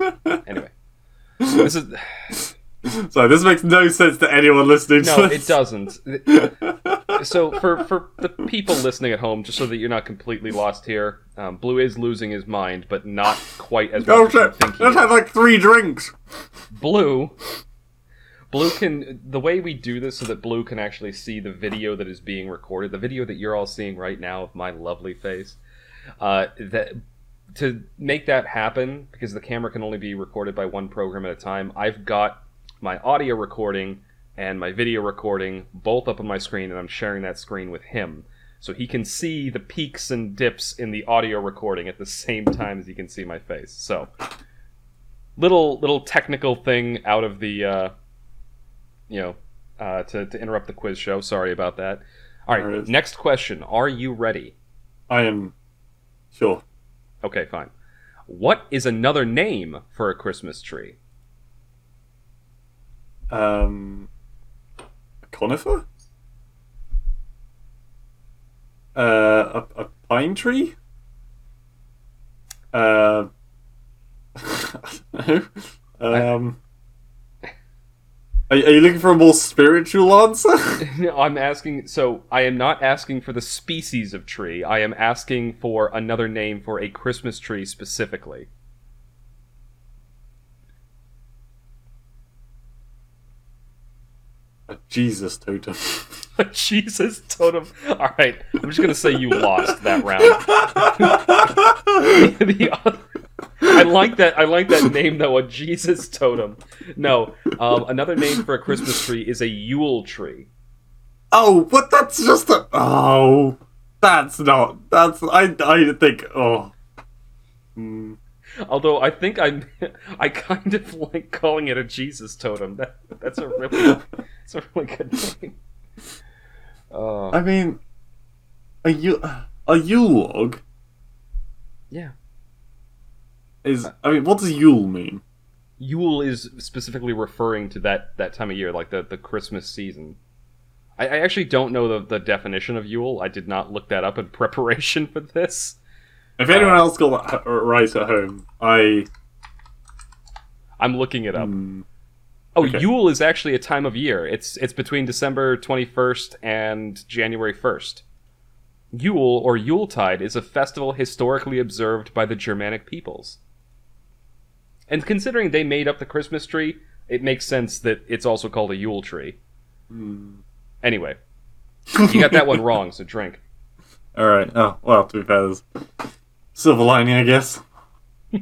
Anyway, this is Sorry, this makes no sense to anyone listening to no, it doesn't. so for for the people listening at home, just so that you're not completely lost here, um, Blue is losing his mind, but not quite as much Oh as shit! I've had like three drinks. Blue, Blue can the way we do this so that Blue can actually see the video that is being recorded, the video that you're all seeing right now of my lovely face. Uh, that to make that happen because the camera can only be recorded by one program at a time. I've got my audio recording and my video recording both up on my screen, and I'm sharing that screen with him. So he can see the peaks and dips in the audio recording at the same time as he can see my face. So, little little technical thing out of the, uh, you know, uh, to to interrupt the quiz show. Sorry about that. All right, next question. Are you ready? I am sure. Okay, fine. What is another name for a Christmas tree? Um, a conifer. Uh, a, a pine tree. Uh, um, are, are you looking for a more spiritual answer? No, I'm asking. So I am not asking for the species of tree. I am asking for another name for a Christmas tree specifically. A Jesus totem. A Jesus totem. All right, I'm just gonna say you lost that round. The other- I like that. I like that name though. A Jesus totem. No, um, another name for a Christmas tree is a Yule tree. oh, but that's just a. Oh, that's not. That's. I. I think. Oh. Hmm. Although I think I, I kind of like calling it a Jesus totem. That that's a really, it's a really good name. Uh, I mean, a Yule. A Yule log yeah, is. I mean, what does Yule mean? Yule is specifically referring to that that time of year, like the the Christmas season. I, I actually don't know the, the definition of Yule. I did not look that up in preparation for this. If anyone else got that right at home, I. I'm looking it up. Hmm. Oh, Okay. Yule is actually a time of year. It's it's between December 21st and January 1st. Yule or Yuletide is a festival historically observed by the Germanic peoples. And considering they made up the Christmas tree, it makes sense that it's also called a Yule tree. Hmm. Anyway, you got that one wrong, so drink. All right. Oh well. To be fair, there's silver lining, I guess.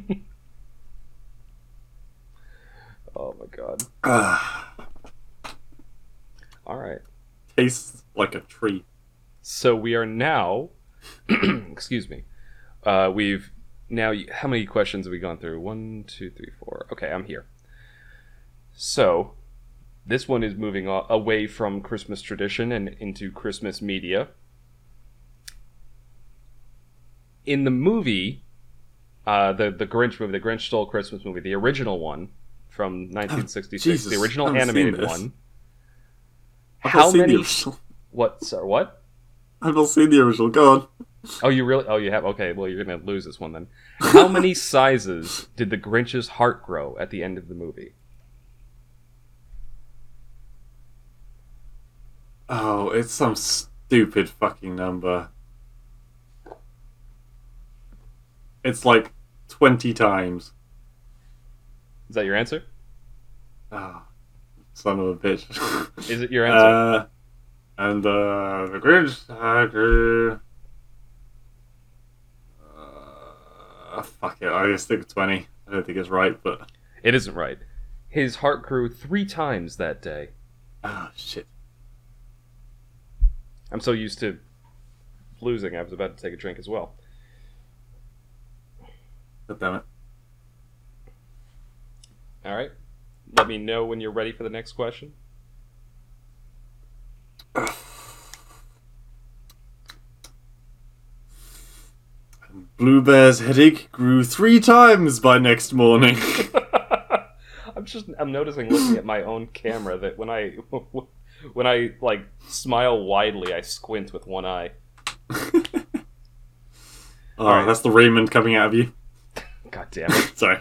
Oh my god. All right. tastes like a tree. So we are now, excuse me, uh, we've now, how many questions have we gone through? One, two, three, four. Okay, I'm here. So, this one is moving away from Christmas tradition and into Christmas media. In the movie, uh, the the Grinch movie, the Grinch Stole Christmas movie, the original one from 1966, Jesus, the original animated one. I've How seen many? the original. What? Sorry, what? I've not seen the original. Go on. Oh, you really? Oh, you have. Okay, well, you're gonna lose this one then. How many sizes did the Grinch's heart grow at the end of the movie? Oh, it's some stupid fucking number. It's like 20 times. Is that your answer? Ah, son of a bitch. Is it your answer? uh, and uh, the Grinch. Grew- uh, fuck it, I just with 20. I don't think it's right, but. it isn't right. His heart grew three times that day. Oh, shit. I'm so used to losing. I was about to take a drink as well. God damn it. All right. Let me know when you're ready for the next question. Blue Bear's headache grew three times by next morning. I'm just I'm noticing looking at my own camera that when I when I like smile widely, I squint with one eye. oh, Alright. that's the Raymond coming out of you. God damn it. Sorry.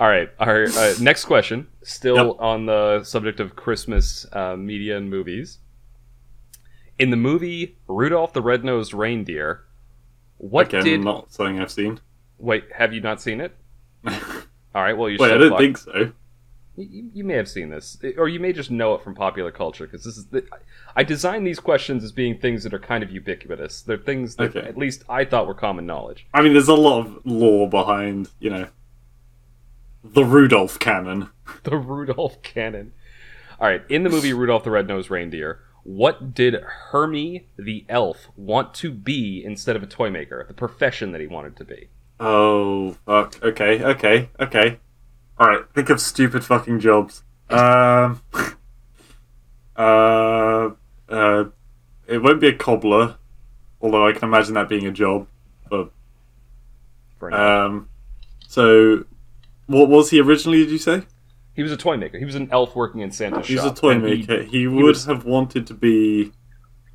All right, our uh, next question, still Yep. on the subject of Christmas uh, media and movies. In the movie Rudolph the Red-Nosed Reindeer, what Again, did not something I've seen. wait? Have you not seen it? All right, well you should. Wait. I don't think so. You, you may have seen this, or you may just know it from popular culture because this is. The, I designed these questions as being things that are kind of ubiquitous. They're things that Okay. at least I thought were common knowledge. I mean, there's a lot of lore behind, you know, the Rudolph canon. the Rudolph canon. All right, in the movie Rudolph the Red-Nosed Reindeer, what did Hermie the elf want to be instead of a toy maker? The profession that he wanted to be. Oh, fuck. Okay, okay, okay. Alright, think of stupid fucking jobs. Um. uh. Uh. It won't be a cobbler, although I can imagine that being a job. But, For an elf. um. So, what was he originally, did you say? he was a toy maker. He was an elf working in Santa's He was shop. a toy and he- maker. He, would was- have wanted to be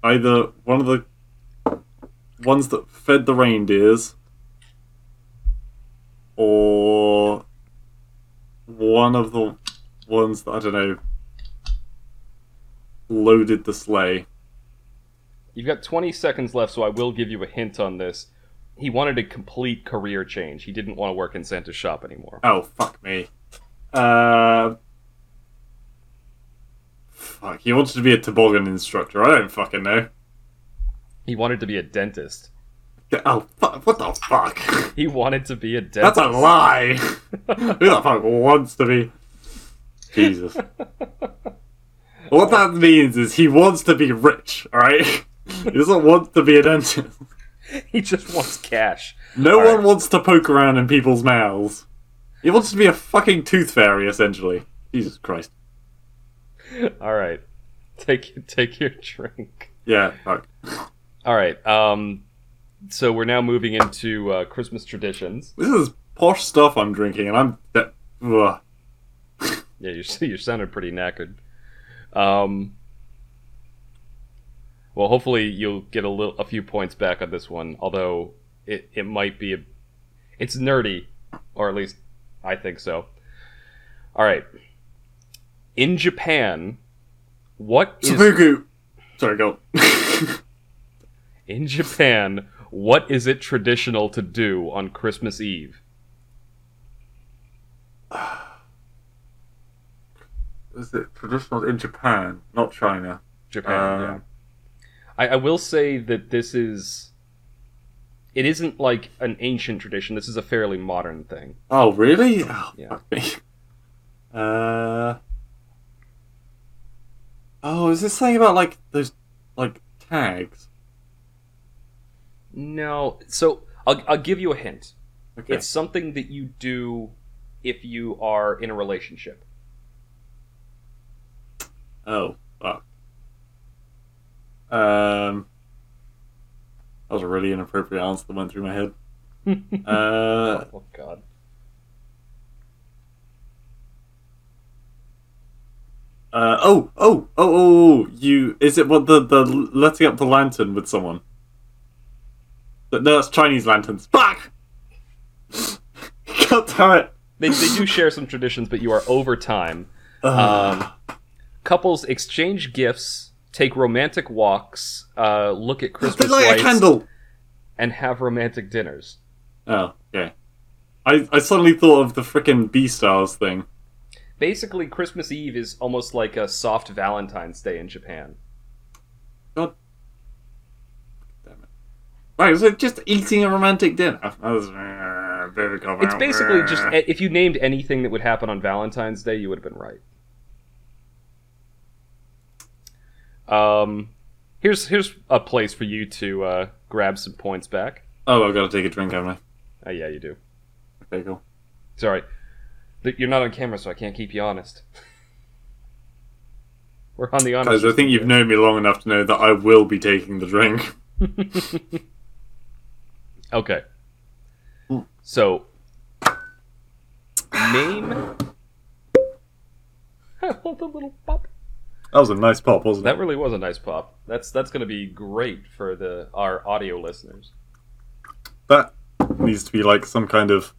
either one of the ones that fed the reindeers or one of the ones that I don't know loaded the sleigh. You've got 20 seconds left, so I will give you a hint on this. He wanted a complete career change. He didn't want to work in Santa's shop anymore. Oh fuck me. Uh, fuck. He wanted to be a toboggan instructor. I don't fucking know. He wanted to be a dentist. Oh fuck! What the fuck? He wanted to be a dentist. That's a lie. Who the fuck wants to be? Jesus. What that means is he wants to be rich. All right. He doesn't want to be a dentist. he just wants cash. No All one right. wants to poke around in people's mouths. He wants to be a fucking tooth fairy, essentially. Jesus Christ. All right. Take take your drink. Yeah, fuck. All right. Um so we're now moving into uh, Christmas traditions. This is posh stuff I'm drinking, and I'm. Yeah, you see, you sounded pretty knackered. Um Well, hopefully you'll get a little a few points back on this one, although it it might be a it's nerdy or at least I think so. All right. In Japan, what is Seppuku. Sorry, go. In Japan, what is it traditional to do on Christmas Eve? is it traditional in Japan, not China? Japan, yeah. Um, I, I will say that this is. It isn't like an ancient tradition. This is a fairly modern thing. Oh, really? Oh, Yeah. fuck me. Uh. Oh, is this thing about like those like tags? No, so I'll, I'll give you a hint. Okay. It's something that you do if you are in a relationship. Oh, fuck. Um. That was a really inappropriate answer that went through my head. Uh. oh God. Uh, oh, oh, oh, oh, oh, you, is it what the, the letting up the lantern with someone? But No, that's Chinese lanterns. Fuck! God damn it. They, they do share some traditions, but you are over time. Ugh. Um, couples exchange gifts, take romantic walks, uh, look at Christmas light lights, a candle. and have romantic dinners. Oh, okay. I, I suddenly thought of the frickin' B-Stars thing. Basically, Christmas Eve is almost like a soft Valentine's Day in Japan. God damn it. Right, is it just eating a romantic dinner? That was, uh, very cop It's basically just if you named anything that would happen on Valentine's Day, you would have been right. Um, here's here's a place for you to uh, grab some points back. Oh, I've got to take a drink, haven't I? Uh, yeah, you do. Okay, cool. Sorry, you're not on camera, so I can't keep you honest. We're on the honest. Guys, I think you've known me long enough to know that I will be taking the drink. Okay. Hmm. So, name. I love the little pop. That was a nice pop, wasn't it? That really was a nice pop. That's that's going to be great for the our audio listeners. That needs to be like some kind of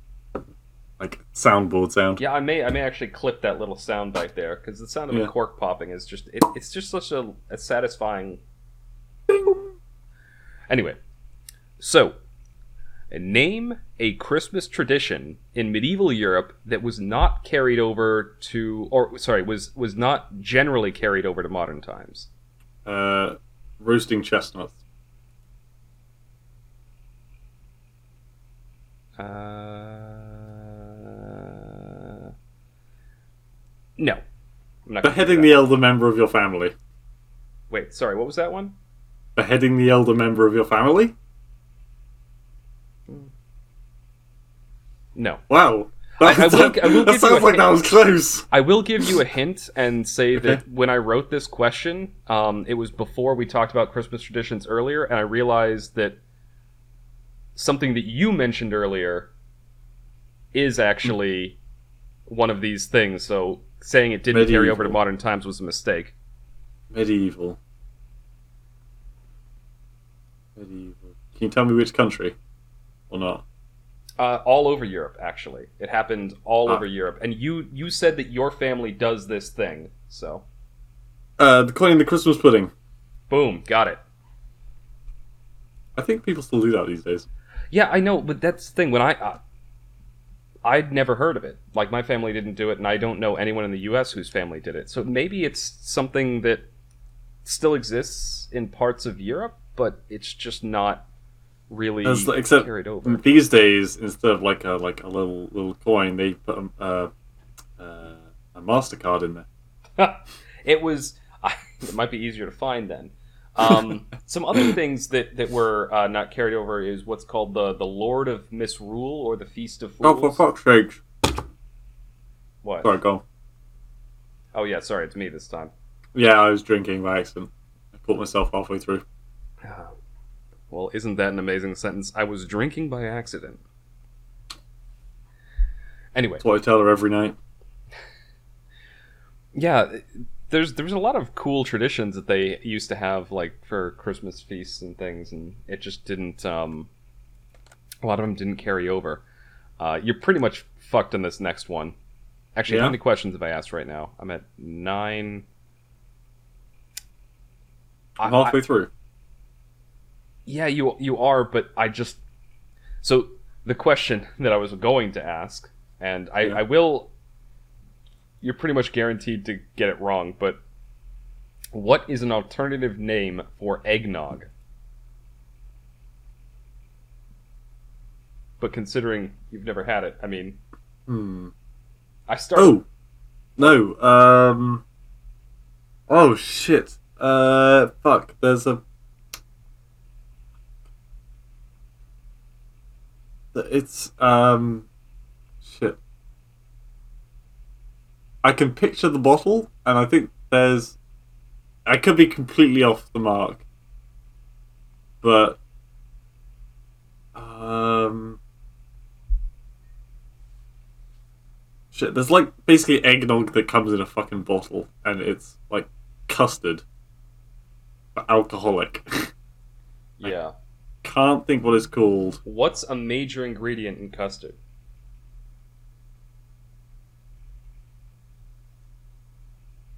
like soundboard sound. Yeah, I may I may actually clip that little sound bite there because the sound of Yeah. a cork popping is just it, it's just such a, a satisfying. Anyway, so name a Christmas tradition in medieval Europe that was not carried over to, or sorry, was was not generally carried over to modern times. Uh, roasting chestnuts. Uh, no, I'm not. Beheading the elder member of your family. Wait, sorry, what was that one? Beheading the elder member of your family? No. Wow. I- I will- I will that give you sounds a like that hint. was close. I will give you a hint and say that when I wrote this question, um, it was before we talked about Christmas traditions earlier, and I realized that something that you mentioned earlier is actually one of these things. So saying it didn't carry over to modern times was a mistake. Medieval. Medieval. Can you tell me which country? Or not? Uh, all over Europe, actually. It happened all Ah. over Europe, and you you said that your family does this thing. So, Uh, the coin the Christmas pudding. boom, got it. I think people still do that these days. Yeah, I know, but that's the thing. When I, uh, I'd never heard of it. Like my family didn't do it, and I don't know anyone in the U.S. whose family did it. So maybe it's something that still exists in parts of Europe, but it's just not really As- except carried over. these days, instead of like a like a little little coin, they put a, uh, uh, a Mastercard in there. it was. it might be easier to find then. Um, some other things that that were uh, not carried over is what's called the the Lord of Misrule or the Feast of Fools. Oh, for fuck's sake! What? Sorry, go. on. Oh yeah, sorry, it's me this time. Yeah, I was drinking by accident. I caught myself halfway through. Well, isn't that an amazing sentence? I was drinking by accident. Anyway, That's what I tell her every night. yeah, there's there's a lot of cool traditions that they used to have, like for Christmas feasts and things, and it just didn't. Um, a lot of them didn't carry over. Uh, you're pretty much fucked on this next one. Actually, how many questions have I asked right now? I'm at nine. I'm I- I- halfway through. Yeah, you you are, but I just so the question that I was going to ask, and I, Yeah. I will. You're pretty much guaranteed to get it wrong, but what is an alternative name for eggnog? But considering you've never had it, I mean, Hmm. I started. Oh no. Um. Oh shit. Uh. Fuck. There's a. It's um. Shit. I can picture the bottle, and I think there's. I could be completely off the mark, but. Um. Shit, there's like basically eggnog that comes in a fucking bottle, and it's like custard, but alcoholic. yeah. Can't think what it's called. What's a major ingredient in custard?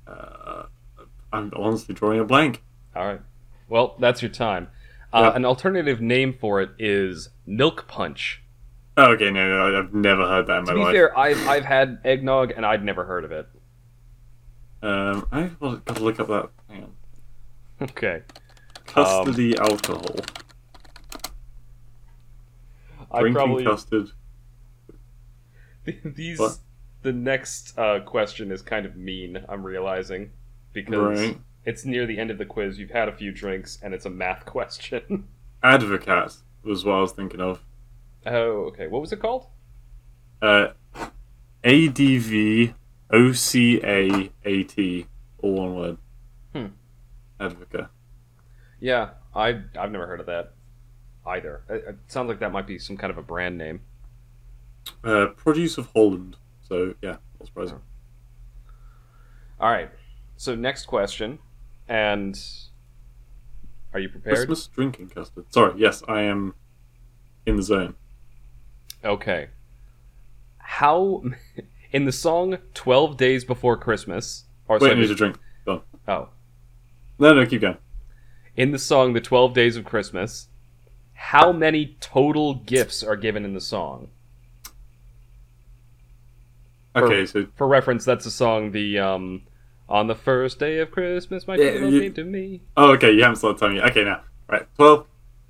Uh, I'm honestly drawing a blank. All right. Well, that's your time. Uh, Yeah. An alternative name for it is milk punch. Oh, okay, no, no, I've never heard that in To my be life. fair, I've I've had eggnog and I'd never heard of it. Um, I've got to look up that. Hang on. Okay. Custardy alcohol. I Drinking probably custard. these What? the next uh, question is kind of mean. I'm realizing because Right. it's near the end of the quiz. You've had a few drinks and it's a math question. Advocaat was what I was thinking of. oh, okay. What was it called? Uh, A D V O C A A T, all one word. Hmm. Advocate. Yeah, I I've never heard of that either. It, it sounds like that might be some kind of a brand name. Uh, produce of Holland. So yeah, not surprising. All right. So next question, and are you prepared? Christmas drinking custard. Sorry, yes, I am in the zone. Okay. How in the song 12 Days Before Christmas or Wait, I need a drink. Go on. oh, No, no, keep going. in the song The 12 Days of Christmas, how many total gifts are given in the song? Okay, so For reference, that's a song the um on the first day of Christmas my Yeah, you- came to me. oh, okay, you haven't started telling me. Okay, now right, twelve,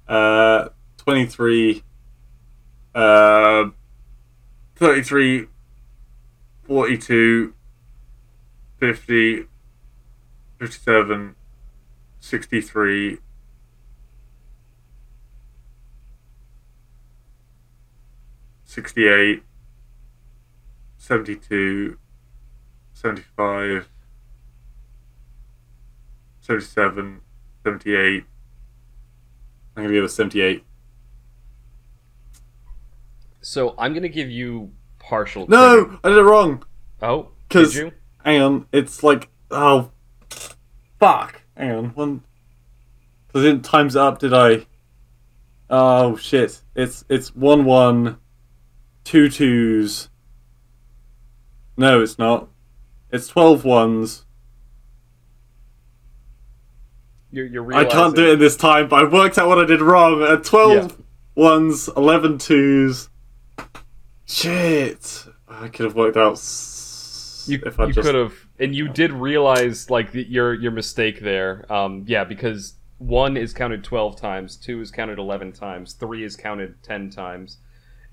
uh, twenty-three, uh, thirty-three, forty-two, fifty, fifty-seven, sixty-three. Sixty-eight, seventy-two, seventy-five, 77, 78. I'm gonna give it a 78. So I'm gonna give you partial. No, credit. I did it wrong. Oh, did 'Cause- you? Hang on, it's like oh, fuck. Hang on, one. I didn't times it up, did I? Oh shit! It's it's one one, two twos. No, it's not. It's 12 ones. You're, you're I can't do it in this time, but I worked out what I did wrong. Uh, 12 Yeah. ones, 11 twos. Shit. I could have worked out You, if I you just. could have, and you did realize like the, your your mistake there. Um, yeah, because one is counted twelve times, two is counted eleven times, three is counted ten times,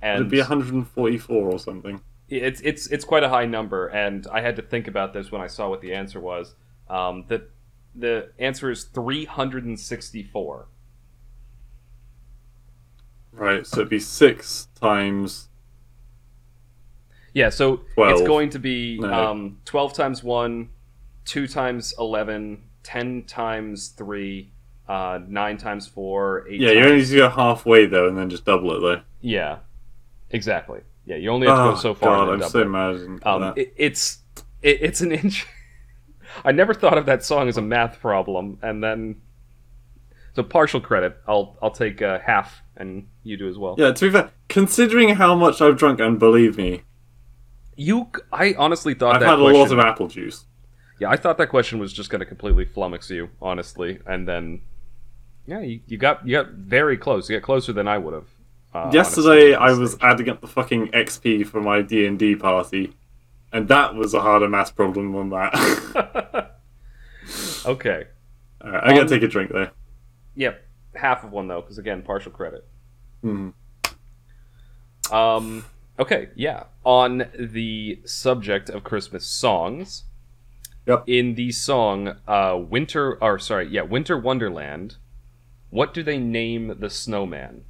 and It'd be 144 or something. it's it's it's quite a high number. And I had to think about this when I saw what the answer was. Um, that the answer is three hundred and sixty-four. Right, so it'd be 6 times. Yeah, so 12. it's going to be No. um, 12 times 1, 2 times 11, 10 times 3, uh, 9 times 4, 8 Yeah, times... you only need to go halfway though and then just double it though. Yeah, exactly. Yeah, you only have to Oh, go so far. God, I'm so double mad. I didn't it. get Um, it, it's it, it's an inch. I never thought of that song as a math problem, and then so partial credit. I'll I'll take uh, half, and you do as well. Yeah, to be fair, considering how much I've drunk, and believe me, You, I honestly thought I've that had a question, lot of apple juice. Yeah, I thought that question was just going to completely flummox you, honestly, and then, yeah, you, you got you got very close. You got closer than I would have. Uh, Yesterday, I was adding up the fucking XP for my D and D party, and that was a harder math problem than that. okay. Alright, I gotta Um, take a drink there. Yep, half of one though, because again, partial credit. Hmm. Um. Okay. Yeah. On the subject of Christmas songs. Yep. In the song, uh, Winter, or sorry, yeah, Winter Wonderland, what do they name the snowman?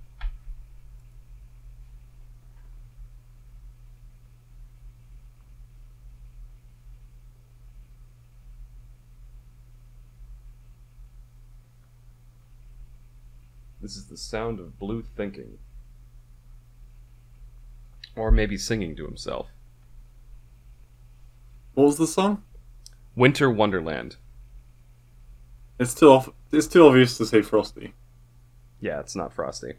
This is the sound of Blue thinking. Or maybe singing to himself. What was the song? Winter Wonderland. It's too off. It's too obvious to say Frosty. Yeah, it's not Frosty.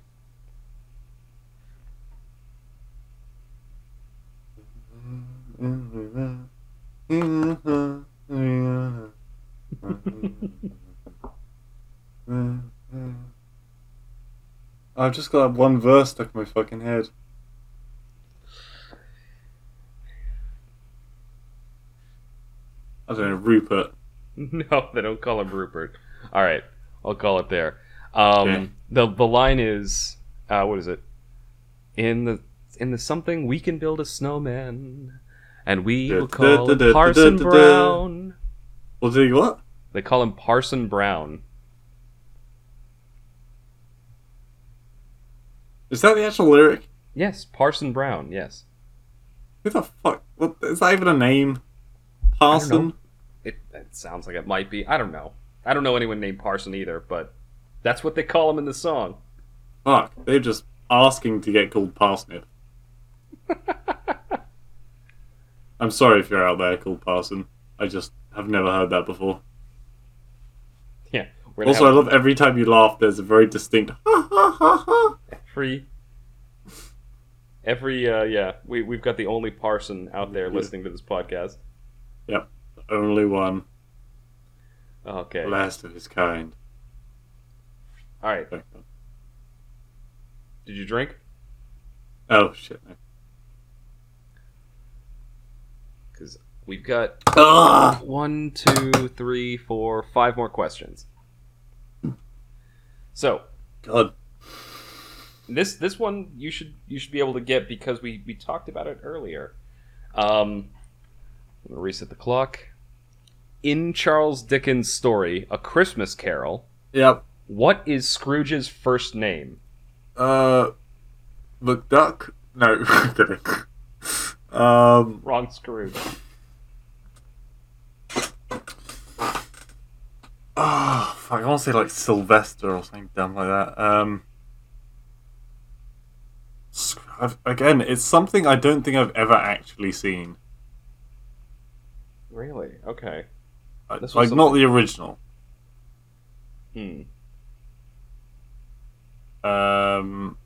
I've just got that one verse stuck in my fucking head. I don't know, Rupert. No, they don't call him Rupert. All right, I'll call it there. Um, Okay. The the line is, uh, what is it? In the in the something we can build a snowman, and we will call him Parson Brown. Well, do you what? They call him Parson Brown. Is that the actual lyric? Yes, Parson Brown. Yes. Who the fuck? What, is that even a name? Parson? It, it sounds like it might be. I don't know. I don't know anyone named Parson either, but that's what they call him in the song. Fuck, they're just asking to get called Parsnip. I'm sorry if you're out there called Parson. I just have never heard that before. Yeah. Also, I love every time you laugh, there's a very distinct ha ha ha every every uh, yeah. We we've got the only Parson out there listening to this podcast. Yep, only one, Okay. last of his kind. All right. Did you drink? Oh shit. Because we've got Ugh. one, two, three, four, five more questions. So God. This this one you should you should be able to get because we we talked about it earlier. Um, I'm gonna reset the clock. In Charles Dickens' story, A Christmas Carol, Yep. what is Scrooge's first name? Uh, McDuck. No, kidding. Um, Wrong Scrooge. Oh, fuck, I want to say like Sylvester or something dumb like that. Um, I've, again, it's something I don't think I've ever actually seen. Really? Okay. I- like, not the original. Hmm. Um,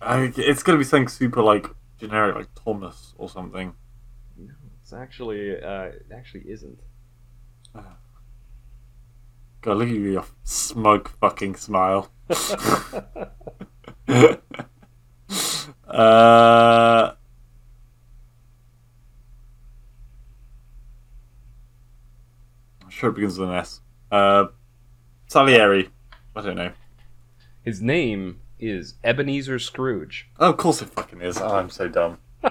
I, it's gonna be something super like generic, like Thomas or something. No, it's actually uh, it actually isn't. God, look at you, your smug fucking smile. uh, I'm sure it begins with an S. Uh, Salieri. I don't know. His name is Ebenezer Scrooge. Oh, of course it fucking is. Oh, I'm so dumb.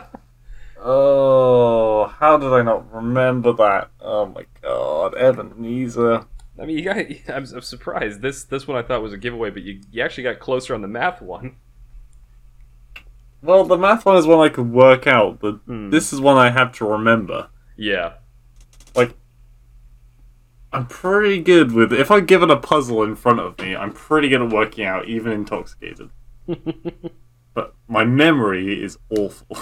oh, how did I not remember that? Oh my god, Ebenezer. I mean, you got. I'm, I'm surprised. This this one I thought was a giveaway, but you you actually got closer on the math one. Well, the math one is one I could work out, but Hmm. this is one I have to remember. Yeah. Like, I'm pretty good with. If I'm given a puzzle in front of me, I'm pretty good at working out, even intoxicated. But my memory is awful.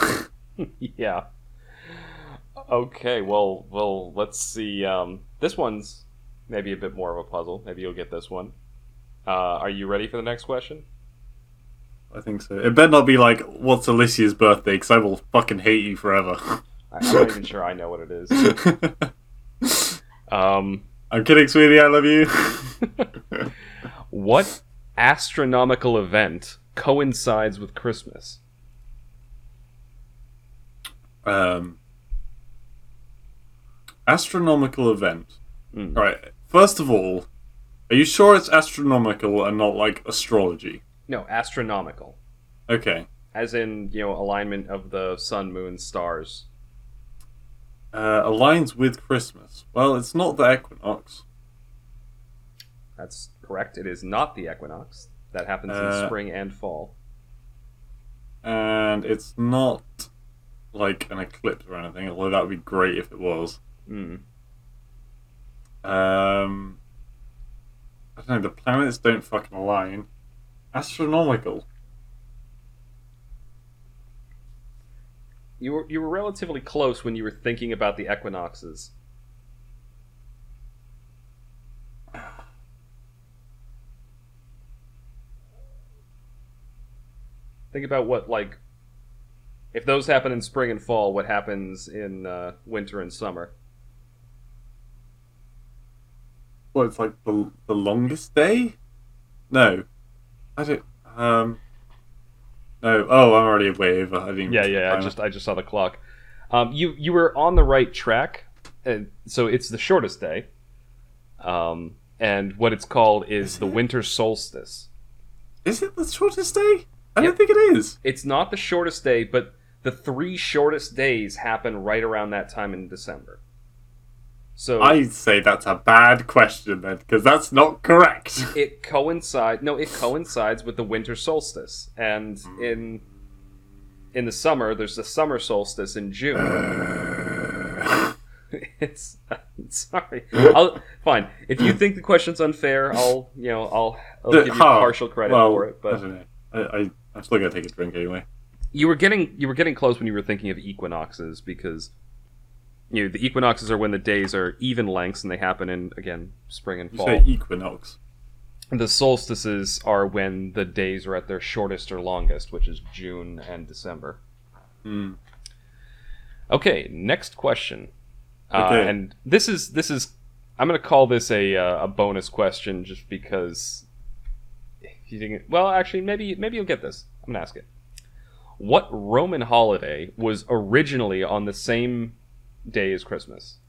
yeah. Okay. Well, well. Let's see. Um, this one's maybe a bit more of a puzzle. Maybe you'll get this one. Uh, are you ready for the next question? I think so. It better not be like, what's Alicia's birthday? Because I will fucking hate you forever. I'm not even sure I know what it is. Um, I'm kidding, sweetie. I love you. what astronomical event coincides with Christmas? um, astronomical event. Hmm. All right. First of all, are you sure it's astronomical and not like astrology? No, astronomical. Okay. As in, you know, alignment of the sun, moon, stars. Uh, aligns with Christmas. Well, it's not the equinox. That's correct. It is not the equinox. That happens in Uh, spring and fall. and it's not like an eclipse or anything. Although that would be great if it was. Mm. Um, I don't know. The planets don't fucking align. Astronomical. You were you were relatively close when you were thinking about the equinoxes. Think about what like if those happen in spring and fall, what happens in uh, winter and summer? Well, it's like the the longest day. No, I don't. Um, no. Oh, I'm already way over. I didn't. Yeah, yeah. I just I just saw the clock. Um, you you were on the right track, and so it's the shortest day. Um, and what it's called is Is the it? winter solstice. Is it the shortest day? I Yep. don't think it is. It's not the shortest day, but the three shortest days happen right around that time in December. So I'd say that's a bad question then, because that's not correct. it coincides. No, it coincides with the winter solstice, and Hmm. in in the summer, there's the summer solstice in June. it's sorry. I'll fine. If you think the question's unfair, I'll you know I'll, I'll give you how? partial credit well, for it. I But don't know. I, I I'm still gonna take a drink anyway. you were getting you were getting close when you were thinking of equinoxes because you know the equinoxes are when the days are even lengths and they happen in again spring and You fall. say equinox. The solstices are when the days are at their shortest or longest, which is June and December. Hmm. Okay, next question. Uh, and this is this is I'm going to call this a uh, a bonus question just because you think well actually maybe maybe you'll get this. I'm going to ask it. What Roman holiday was originally on the same day as Christmas?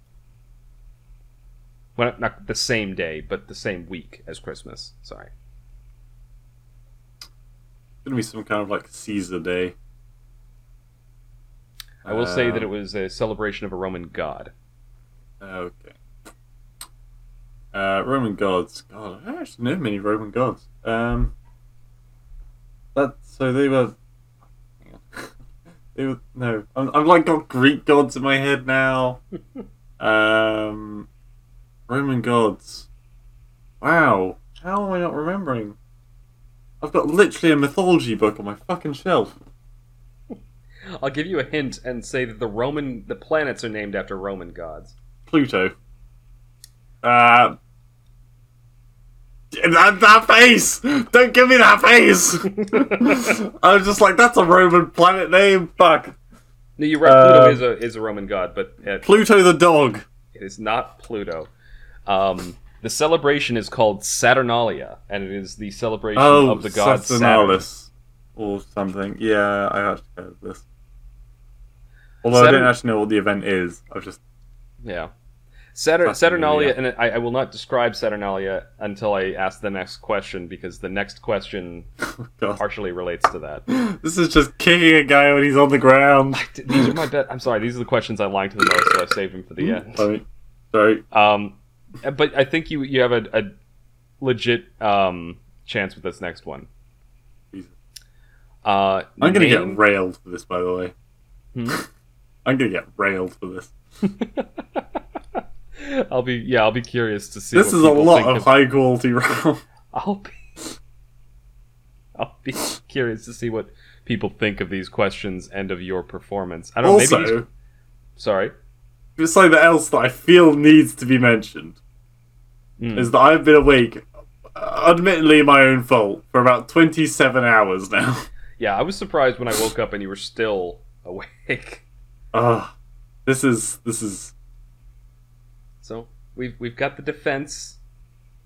Well, not the same day, but the same week as Christmas. Sorry. It's gonna be some kind of like Caesar Day. I will say that it Um, was a celebration of a Roman god. Okay. Uh, Roman gods. God, I don't actually know many Roman gods. Um, that so they were. They were no. I'm, I've like got Greek gods in my head now. um, Roman gods. Wow, how am I not remembering? I've got literally a mythology book on my fucking shelf. I'll give you a hint and say that the Roman the planets are named after Roman gods. Pluto. Uh, That, that face! Don't give me that face! I was just like, that's a Roman planet name. Fuck. No, you're right. Uh, Pluto is a is a Roman god, but it, Pluto the dog. it is not Pluto. Um, the celebration is called Saturnalia, and it is the celebration Oh, of the god Saturn. Saturnalis. Or something. Yeah, I actually heard of this. Although I Saturn- don't actually know what the event is. I've just. Yeah. Saturn, Saturnalia, and I, I will not describe Saturnalia until I ask the next question because the next question God. partially relates to that. This is just kicking a guy when he's on the ground. These are my bet. I'm sorry. These are the questions I like the most, so I saved them for the end. Sorry. Sorry. Um, but I think you you have a, a legit um, chance with this next one. Uh, I'm gonna name- get railed for this, by the way. Hmm? I'm gonna get railed for this. I'll be yeah. I'll be curious to see. This is a lot of high quality round. I'll be. I'll be curious to see what people think of these questions and of your performance. I don't know. Maybe Also, these- sorry. something else that I feel needs to be mentioned Mm. is that I've been awake, admittedly my own fault, for about 27 hours now. Yeah, I was surprised when I woke up and you were still awake. Ah, this is this is So we've we've got the defense.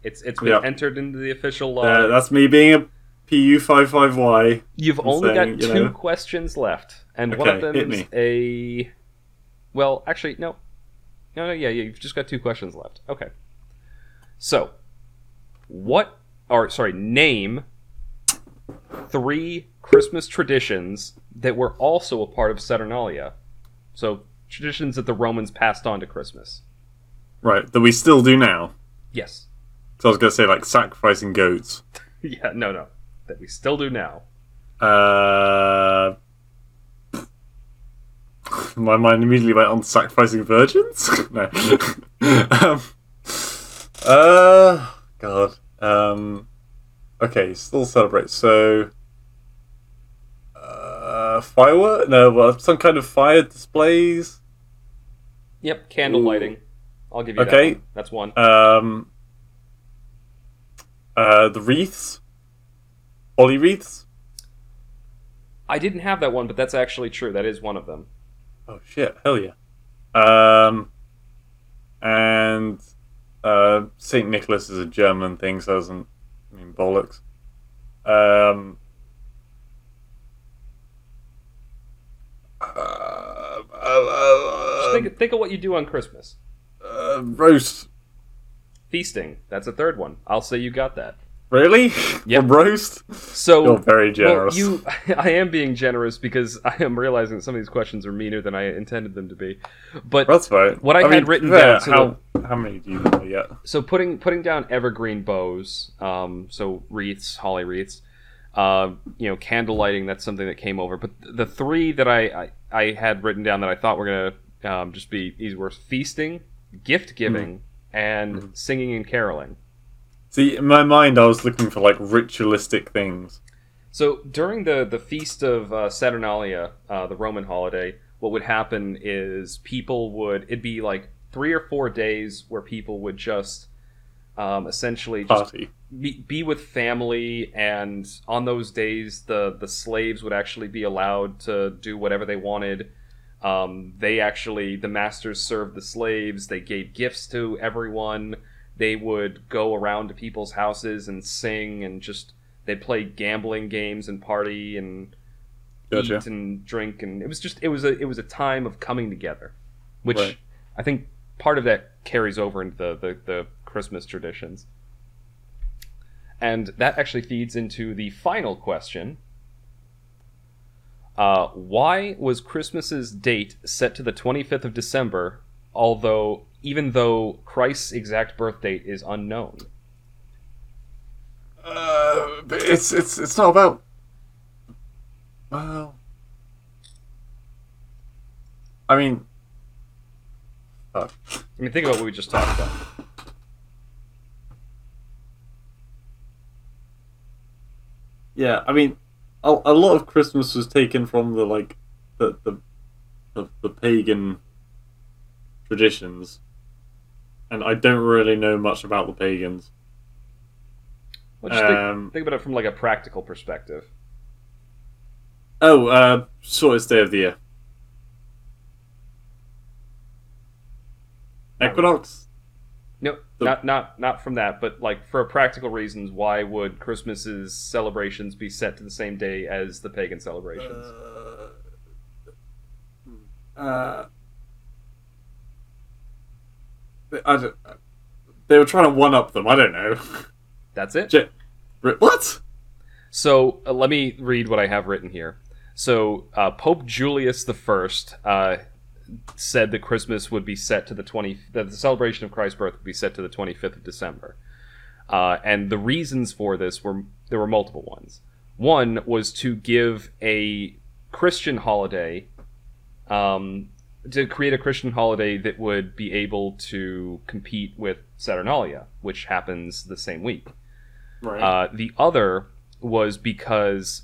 It's it's been Yeah. entered into the official law. uh, that's me being a PU55Y. You've I'm only saying, got two know. questions left, and one of them is a. Well, actually, no, no, no. Yeah, yeah. You've just got two questions left. Okay. So, what? Or sorry, name three Christmas traditions that were also a part of Saturnalia. So traditions that the Romans passed on to Christmas. Right, that we still do now. Yes. So I was gonna say like sacrificing goats. Yeah. No. No. That we still do now. Uh, my mind immediately went on sacrificing virgins. no. um, uh, God. Um, okay, still celebrate. So, uh, firework? No, well, some kind of fire displays. Yep. Candle Ooh. lighting. I'll give you Okay. that. One. That's one. Um, uh, the wreaths, holly wreaths. I didn't have that one, but that's actually true. That is one of them. Oh shit! Hell yeah. Um, and uh, Saint Nicholas is a German thing, so it doesn't I mean bollocks. Um. Uh, uh, think, think of what you do on Christmas. Uh, roast. Feasting. That's a third one. I'll say you got that. Really? Yep. A roast? So You're very well, generous. you, I am being generous because I am realizing that some of these questions are meaner than I intended them to be. But That's fine. What I had mean, written fair, down, so how how many do you know yet? so putting putting down evergreen bows, um, so wreaths, holly wreaths, uh, you know, candle lighting. That's something that came over. But the three that I I, I had written down that I thought were gonna um, just be these were feasting, gift giving, and singing and caroling. See, in my mind, I was looking for like ritualistic things. So during the the feast of uh, Saturnalia, uh, the Roman holiday, what would happen is people would it'd be like three or four days where people would just um, essentially just Party. be, be with family, and on those days, the the slaves would actually be allowed to do whatever they wanted. Um, they actually, the masters served the slaves. They gave gifts to everyone. They would go around to people's houses and sing, and just they'd play gambling games and party and Gotcha. eat and drink, and it was just it was a it was a time of coming together, which Right. I think part of that carries over into the, the, the Christmas traditions. And that actually feeds into the final question. Uh, why was Christmas's date set to the 25th of December, although even though Christ's exact birth date is unknown? Uh, it's it's it's not about. Well, I mean, fuck. I mean, think about what we just talked about. Yeah, I mean, a, a lot of Christmas was taken from the like the the the, the pagan traditions, and I don't really know much about the pagans. Well, just think, Um, think about it from like a practical perspective. oh, uh, shortest day of the year. Equinox. No, The- not not not from that, but like for practical reasons, why would Christmas's celebrations be set to the same day as the pagan celebrations? Uh, uh, I don't, they were trying to one up them. I don't know. That's it. J- what? So uh, let me read what I have written here. So uh, Pope Julius the First uh, said that Christmas would be set to the twenty. That the celebration of Christ's birth would be set to the twenty fifth of December. Uh, and the reasons for this were there were multiple ones. One was to give a Christian holiday, um, to create a Christian holiday that would be able to compete with Saturnalia, which happens the same week. Right. Uh, the other was because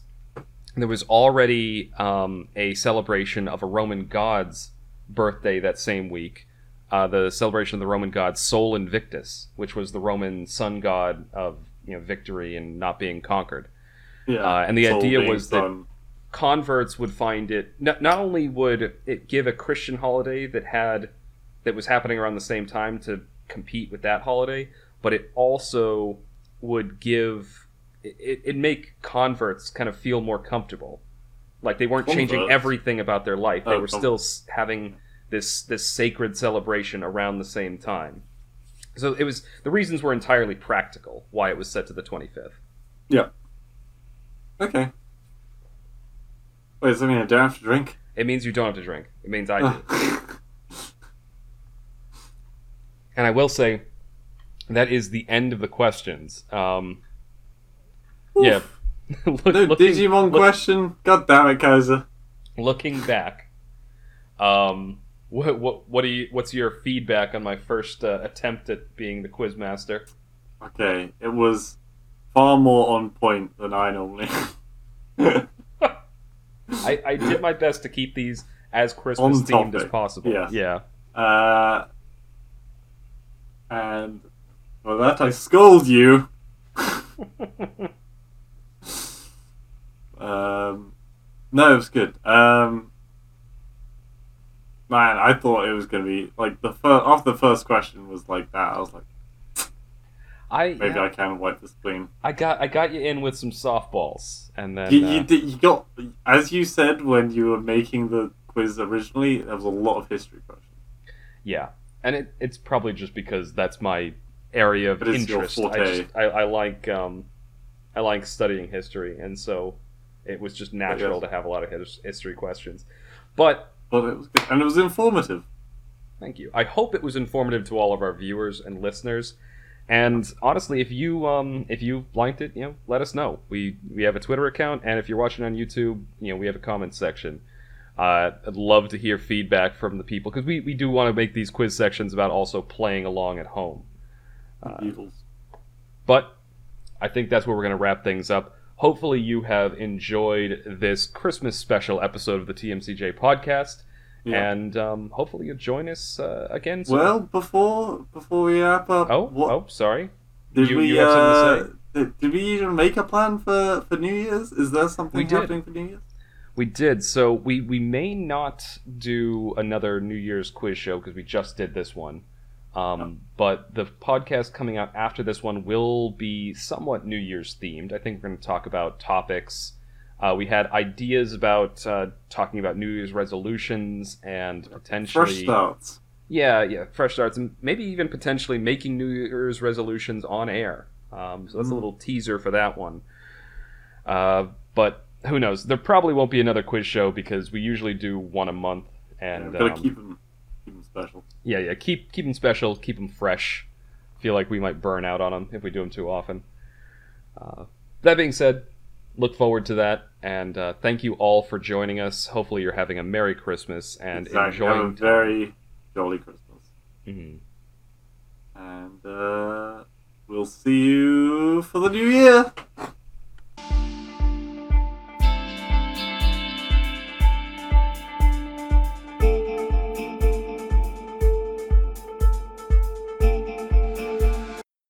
there was already um, a celebration of a Roman god's birthday that same week. Uh, the celebration of the Roman god Sol Invictus, which was the Roman sun god of you know victory and not being conquered. yeah. uh, and the idea was that- Converts would find it not, not only would it give a Christian holiday that had that was happening around the same time to compete with that holiday, but it also would give it, it make converts kind of feel more comfortable. Like they weren't changing everything about their life; they Oh, were com- still s- having this this sacred celebration around the same time. So it was the reasons were entirely practical why it was set to the twenty fifth. Yeah. Okay. Wait, does that mean I don't have to drink? It means you don't have to drink. It means I do. Oh. And I will say that is the end of the questions. Um, yeah. Look- no looking, Digimon look- question. God damn it, Kaiser. looking back, um, what what what do you what's your feedback on my first uh, attempt at being the quiz master? Okay, it was far more on point than I normally. I, I did my best to keep these as Christmas themed as possible. yes. Yeah. uh, and for that, I scold you. um, no, it was good. Um, man, I thought it was gonna be like the first. After the first question was like that, I was like, I maybe yeah, I can wipe the spleen. I got I got you in with some softballs, and then You, uh, you, did, you got, as you said when you were making the quiz originally, there was a lot of history questions. Yeah, and it, it's probably just because that's my area of It is your interest. I, just, I, I like um, I like studying history, and so it was just natural to have a lot of his, history questions. But But it was good. And it was informative. thank you. I hope it was informative to all of our viewers and listeners. And honestly, if you um, if you liked it, you know, let us know. We we have a Twitter account, and if you're watching on YouTube, you know, we have a comment section. Uh, I'd love to hear feedback from the people because we, we do want to make these quiz sections about also playing along at home. Uh, Beatles. But I think that's where we're going to wrap things up. Hopefully, you have enjoyed this Christmas special episode of the TMCJ podcast, Yeah. and um, hopefully, you'll join us uh, again. soon. Well, before before we wrap up, oh, what oh, sorry. did you- we you have something to uh, did, did we even make a plan for for New Year's? Is there something happening for New Year's? We did. So we we may not do another New Year's quiz show because we just did this one. Um, But the podcast coming out after this one will be somewhat New Year's themed. I think we're going to talk about topics. Uh, we had ideas about uh, talking about New Year's resolutions and potentially Fresh starts. yeah, yeah, fresh starts, and maybe even potentially making New Year's resolutions on air. Um, so that's a Mm. little teaser for that one. Uh, but who knows? There probably won't be another quiz show because we usually do one a month, and yeah, gotta um, keep them keep them special. Yeah, yeah, keep keep them special, keep them fresh. Feel like we might burn out on them if we do them too often. Uh, that being said, look forward to that, and uh, thank you all for joining us. Hopefully, you're having a Merry Christmas and exactly. Have a enjoying. very jolly Christmas. Mhm. And uh, we'll see you for the new year.